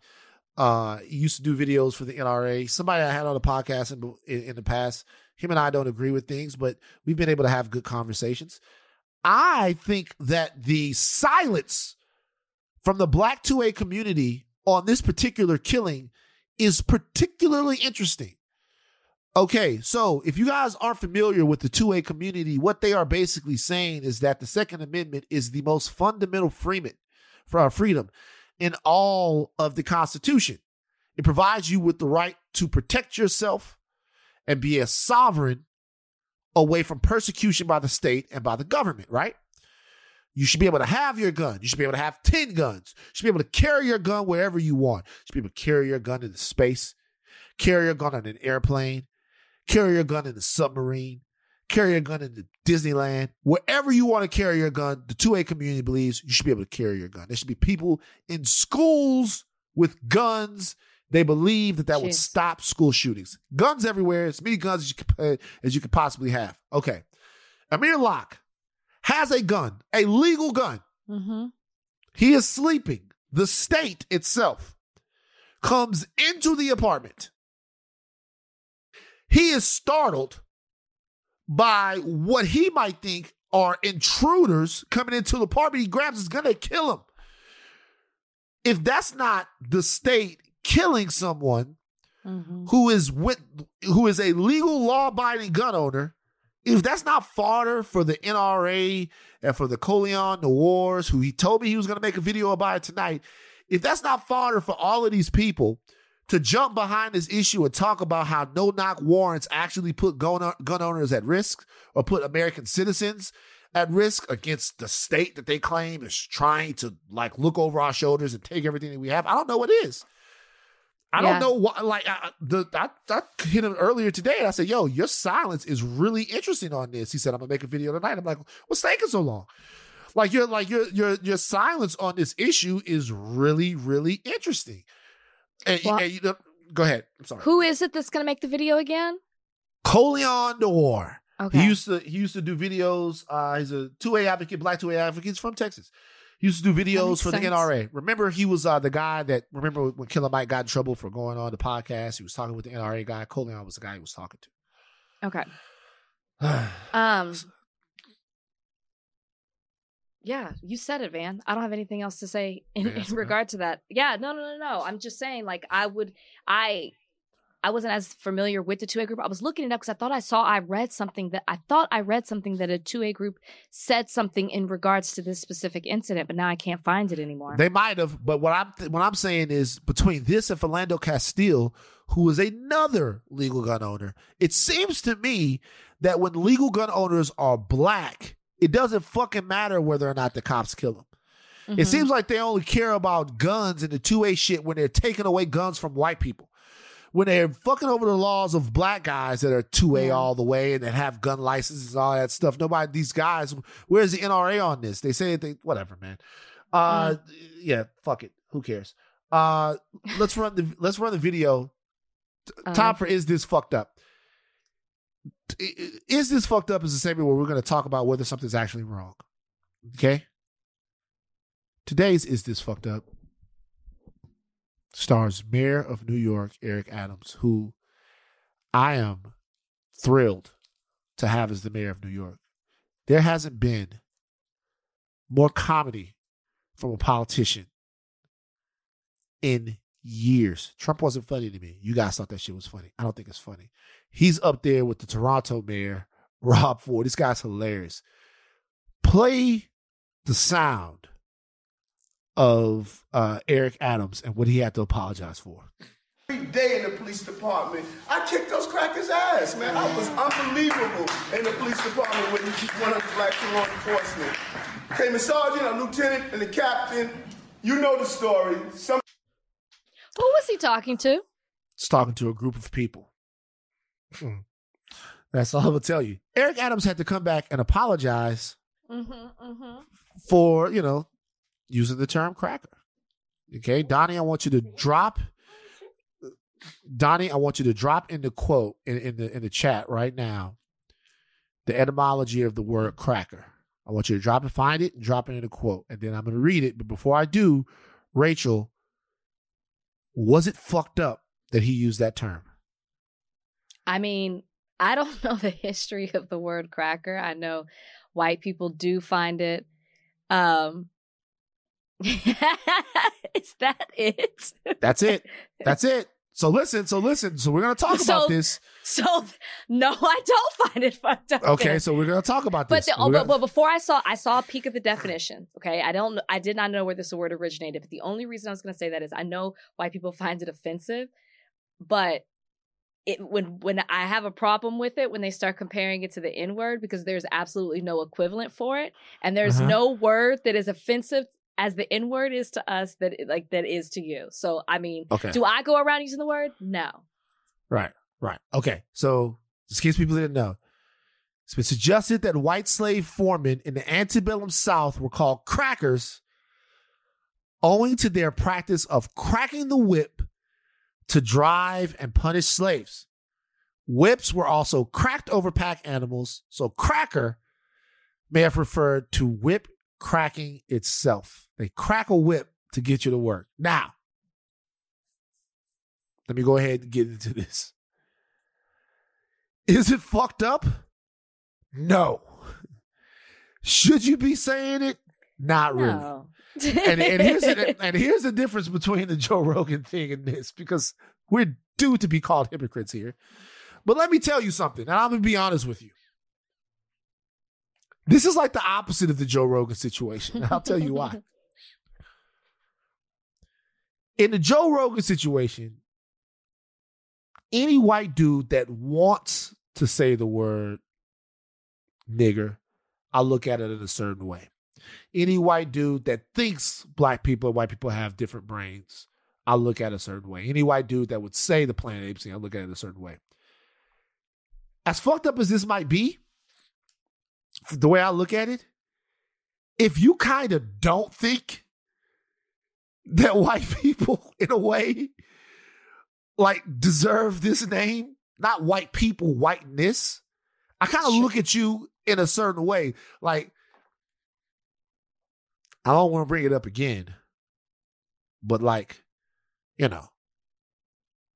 Uh, he used to do videos for the NRA. Somebody I had on the podcast in, in, in the past. Him and I don't agree with things, but we've been able to have good conversations. I think that the silence from the black 2A community on this particular killing is particularly interesting. Okay, so if you guys aren't familiar with the 2A community, what they are basically saying is that the Second Amendment is the most fundamental our uh, freedom in all of the Constitution. It provides you with the right to protect yourself and be a sovereign away from persecution by the state and by the government, right? You should be able to have your gun. You should be able to have 10 guns. You should be able to carry your gun wherever you want. You should be able to carry your gun into space, carry your gun on an airplane, carry your gun in a submarine, carry your gun into Disneyland. Wherever you want to carry your gun, the 2A community believes you should be able to carry your gun. There should be people in schools with guns. They believe that that would stop school shootings. Guns everywhere, as many guns as you could, uh, as you could possibly have. Okay. Amir Locke has a gun, a legal gun. Mm-hmm. He is sleeping. The state itself comes into the apartment. He is startled by what he might think are intruders coming into the apartment. He grabs his gun to kill him. If that's not the state killing someone Mhm. who is with who is a legal law-abiding gun owner, if that's not fodder for the NRA and for the Colion the Wars, who he told me he was going to make a video about it tonight, if that's not fodder for all of these people to jump behind this issue and talk about how no-knock warrants actually put gun, gun owners at risk or put American citizens at risk against the state that they claim is trying to like look over our shoulders and take everything that we have, I don't know what is. I Yeah. don't know what like I, the I, I hit him earlier today and I said, "Yo, your silence is really interesting on this." He said, "I'm gonna make a video tonight." I'm like, "What's taking so long?" Like your like your your your silence on this issue is really really interesting. And, Well- and you know, go ahead. I'm sorry. Who is it that's going to make the video again? Colion Noir. Okay. He used to he used to do videos. Uh, he's a two A advocate, black two A advocate. He's from Texas. Used to do videos for the. NRA. Remember, he was uh, the guy that remember when Killer Mike got in trouble for going on the podcast. He was talking with the NRA guy. Colion was the guy he was talking to. okay. Um. Yeah, you said it, Van. I don't have anything else to say in, Yeah, in regard to that. Yeah, no, no, no, no. I'm just saying, like, I would, I, I wasn't as familiar with the two A group. I was looking it up because I thought I saw, I read something that I thought I read something that a two A group said something in regards to this specific incident, but now I can't find it anymore. They might have, but what I'm what I'm saying is between this and Philando Castile, who is another legal gun owner, it seems to me that when legal gun owners are black, it doesn't fucking matter whether or not the cops kill them. It Mhm. seems like they only care about guns and the two A shit when they're taking away guns from white people. When they're fucking over the laws of black guys that are two A Yeah. all the way and that have gun licenses and all that stuff. Nobody, these guys, where's the NRA on this? They say they whatever, man. Uh, yeah, fuck it. Who cares? Uh, let's run the let's run the video. Uh, Time for is this fucked up? Is this fucked up is the segment where we're going to talk about whether something's actually wrong. Okay. Today's is this fucked up? Stars Mayor of New York Eric Adams, who I am thrilled to have as the mayor of New York. There hasn't been more comedy from a politician in years. Trump wasn't funny to me. You guys thought that shit was funny. I don't think it's funny. He's up there with the Toronto mayor, Rob Ford. This guy's hilarious. Play the sound of uh, Eric Adams and what he had to apologize for. Every day in the police department, I kicked those crackers' ass, man. I was unbelievable in the police department when with these 100 black law enforcement. Came a sergeant, a lieutenant, and a captain. You know the story. Some Who was he talking to? It's talking to a group of people. Hmm. That's all I'm gonna tell you. Eric Adams had to come back and apologize Mm-hmm, mm-hmm. for, you know, using the term cracker. Okay, Donnie, I want you to drop Donnie, I want you to drop in the quote in, in the in the chat right now the etymology of the word cracker. I want you to drop it, find it, and drop it in the quote. And then I'm gonna read it. But before I do, Rachel, was it fucked up that he used that term? I mean, I don't know the history of the word cracker. I know white people do find it. Um, is that it? That's it. That's it. So listen, so listen. So we're gonna talk So- about this. So no, I don't find it fucked up. Okay, so we're gonna talk about But, this. the, oh, but, gonna- but before I saw, I saw a peek of the definition. Okay, I don't, I did not know where this word originated. But the only reason I was going to say that is I know why people find it offensive, but it when when I have a problem with it when they start comparing it to the N word because there's absolutely no equivalent for it, and there's Uh-huh. no word that is offensive as the N word is to us that like that is to you. So I mean, Okay. do I go around using the word? No. Right, right. Okay. So, just in case people didn't know, it's been suggested that white slave foremen in the antebellum South were called crackers owing to their practice of cracking the whip to drive and punish slaves. Whips were also cracked over pack animals, so cracker may have referred to whip cracking itself. They crack a whip to get you to work. Now, Let me go ahead and get into this. Is it fucked up? No. Should you be saying it? Not really. No. And, and here's the, and here's the difference between the Joe Rogan thing and this because we're due to be called hypocrites here. But let me tell you something, and I'm gonna be honest with you. This is like the opposite of the Joe Rogan situation. I'll tell you why. In the Joe Rogan situation, any white dude that wants to say the word nigger, I look at it in a certain way. Any white dude that thinks black people and white people have different brains, I look at it a certain way. Any white dude that would say the Planet Apes I look at it a certain way. As fucked up as this might be, the way I look at it, if you kind of don't think that white people, in a way, like deserve this name, not white people, whiteness, I kind of look at you in a certain way. Like, I don't want to bring it up again, but like, you know,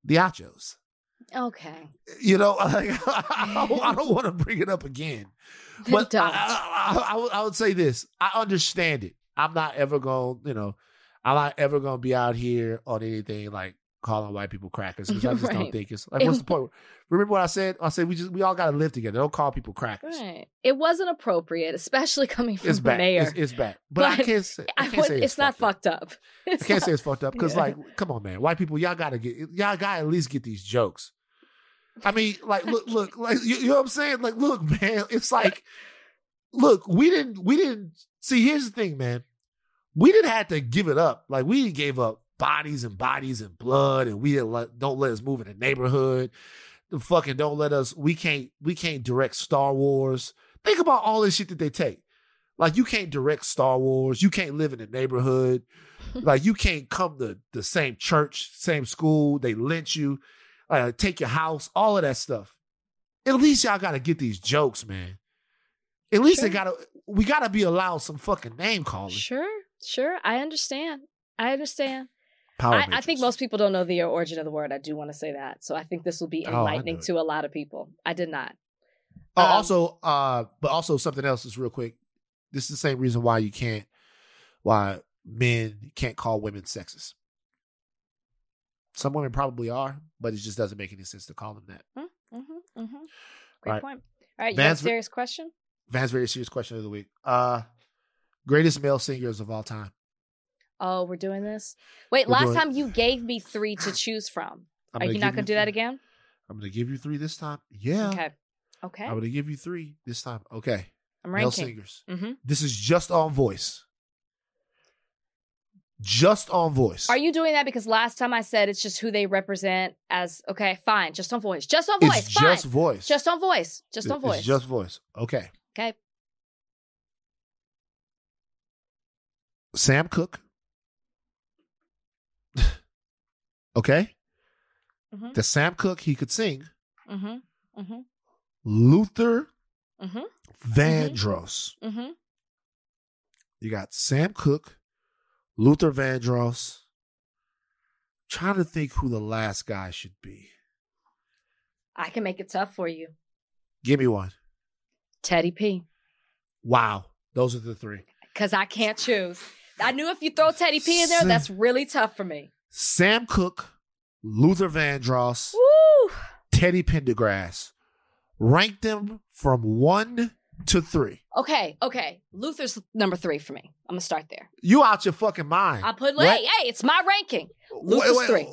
the Achos. Okay. You know, like, I don't, I don't want to bring it up again. But. I, I, I, would- say this: I understand it. I'm not ever going, to you know, I'm not ever going to be out here on anything like calling white people crackers because I just don't think it's like. What's the point? Remember what I said? I said we just we all got to live together. Don't call people crackers. Right. It wasn't appropriate, especially coming from It's the bad. mayor. It's, it's bad. But, I can't say I I can't would- say it's, not fucked up. up. I can't not- say it's fucked up because, Yeah. like, come on, man, white people, y'all gotta get, y'all gotta at least get these jokes. I mean, like, look, look, like, you, you know what I'm saying? Like, look, man, it's like, look, we didn't, we didn't see. Here's the thing, man, we didn't have to give it up. Like, we gave up bodies and bodies and blood, and we didn't let, don't let us move in the neighborhood. The fucking don't let us. We can't, we can't direct Star Wars. Think about all this shit that they take. Like, you can't direct Star Wars. You can't live in the neighborhood like you can't come to the same church, same school. They lynch you, uh, take your house, all of that stuff. At least y'all gotta get these jokes, man. At least they gotta. We gotta be allowed some fucking name calling. Sure, sure. I understand. I understand. Power I, I think most people don't know the origin of the word. I do want to say that. So I think this will be Oh, enlightening it. to a lot of people. I did not. Oh, um, also, uh, but also something else is real quick. This is the same reason why you can't, why men can't call women sexist. Some women probably are, but it just doesn't make any sense to call them that. Mm-hmm, mm-hmm. Great Right. point. All right, you got a serious question? Van's very serious question of the week. Uh, greatest male singers of all time. Oh, we're doing this. Wait, We're last time you gave me three to choose from. Are you not going to do that again? I'm gonna give you three this time. Yeah. Okay. Okay. I'm gonna give you three this time. Okay. I'm Male ranking. singers. hmm This is just on voice. Just on voice. Are you doing that because last time I said it's just who they represent as okay, fine, just on voice. Just on voice. It's fine. just voice. Just on voice. Just on voice. It's just voice. Okay. okay. Sam Cooke. okay. Mhm. The Sam Cooke he could sing. Mm-hmm. Mm-hmm. Luther Mm-hmm. Vandross. Mm-hmm. You got Sam Cooke, Luther Vandross. Trying to think who the last guy should be. I can make it tough for you. Give me one. Teddy P. Wow. Those are the three. Because I can't choose. I knew if you throw Teddy P in there, Sam- that's really tough for me. Sam Cooke, Luther Vandross, Woo! Teddy Pendergrass. Rank them from one to three. Okay, okay. Luther's number three for me. I'm gonna start there. You out your fucking mind. I put What? hey, hey, it's my ranking. Luther's three.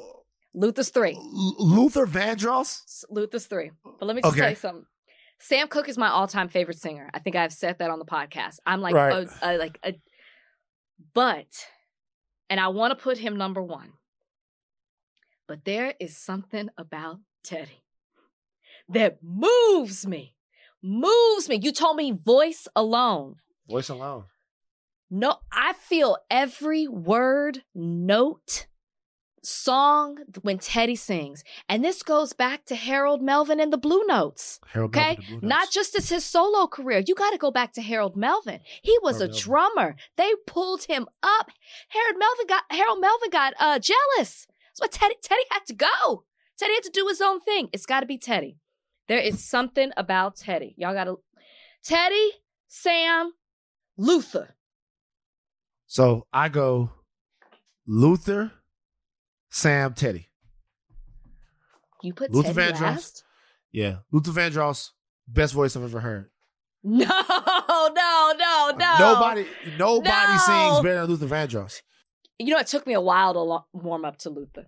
Luther's three. L- Luther Vandross? Luther's three. But let me just Okay. tell you something. Sam Cooke is my all-time favorite singer. I think I've said that on the podcast. I'm like, Right. a, a, like a, but, and I want to put him number one. But there is something about Teddy that moves me, moves me. You told me voice alone. Voice alone. No, I feel every word, note, song when Teddy sings. And this goes back to Harold Melvin and the Blue Notes. Harold Okay? Melvin, Not just as his solo career. You got to go back to Harold Melvin. He was Harold a Melvin. drummer. They pulled him up. Harold Melvin got Harold Melvin got uh jealous. That's why Teddy Teddy had to go. Teddy had to do his own thing. It's got to be Teddy. There is something about Teddy. Y'all got to. Teddy, Sam, Luther. So I go Luther, Sam, Teddy. You put Luther Teddy Vandross. last? Yeah, Luther Vandross, best voice I've ever heard. No, no, no, no. Nobody, nobody No. sings better than Luther Vandross. You know, it took me a while to warm up to Luther.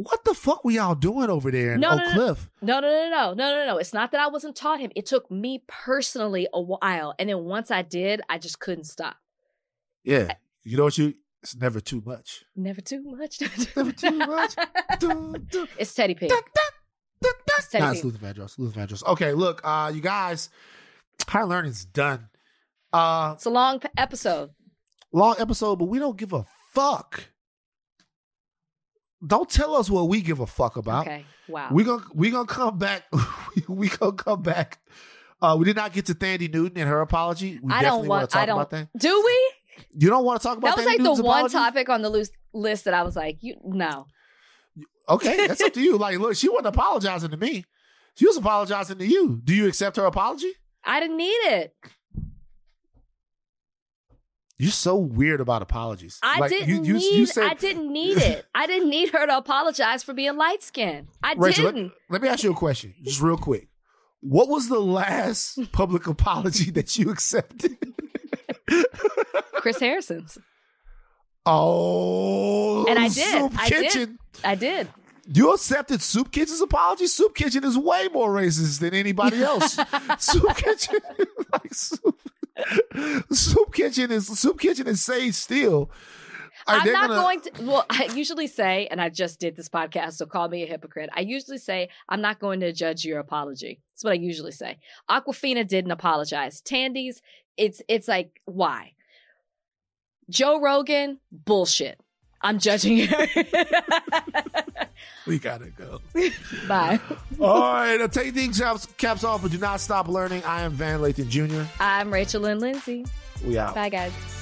What the fuck were y'all doing over there in No, Oak no, no. Cliff? No, no, no, no, no, no, no. It's not that I wasn't taught him. It took me personally a while, and then once I did, I just couldn't stop. Yeah, you know what you? It's never too much. Never too much. Never too much. Dun, dun. It's Teddy Pig. It's Teddy Nah, it's Luther Vandross. Luther Vandross. Okay, look, uh, you guys, higher learning's done. Uh, It's a long episode. long episode, but we don't give a fuck. Don't tell us what we give a fuck about. Okay. Wow. We gonna we gonna come back. we gonna come back. Uh, we did not get to Thandie Newton and her apology. We I definitely don't want want. to talk I don't. about that. Do we? You don't want to talk about That That was Thandie like the Newton's one apology? topic on the loose list that I was like, you no. Okay, that's up to you. Like, look, she wasn't apologizing to me. She was apologizing to you. Do you accept her apology? I didn't need it. You're so weird about apologies. I Like, didn't you- you- need. you said- I didn't need it. I didn't need her to apologize for being light skinned. I Rachel, let, didn't. let me ask you a question, just real quick. What was the last public apology that you accepted? Chris Harrison's. Oh, And I did. Soup I did. I did. You accepted Soup Kitchen's apology. Soup Kitchen is way more racist than anybody else. Soup Kitchen, like Soup, Soup Kitchen is Soup Kitchen is Sage still. Are I'm not gonna- going to. Well, I usually say, and I just did this podcast, so call me a hypocrite. I usually say, I'm not going to judge your apology. That's what I usually say. Awkwafina didn't apologize. Thandie's, it's it's like why? Joe Rogan, bullshit. I'm judging her. We gotta go. Bye. All right, uh, take these caps, caps off, but do not stop learning. I am Van Lathan Jr. I'm Rachel and Lindsay. We out. Bye, guys.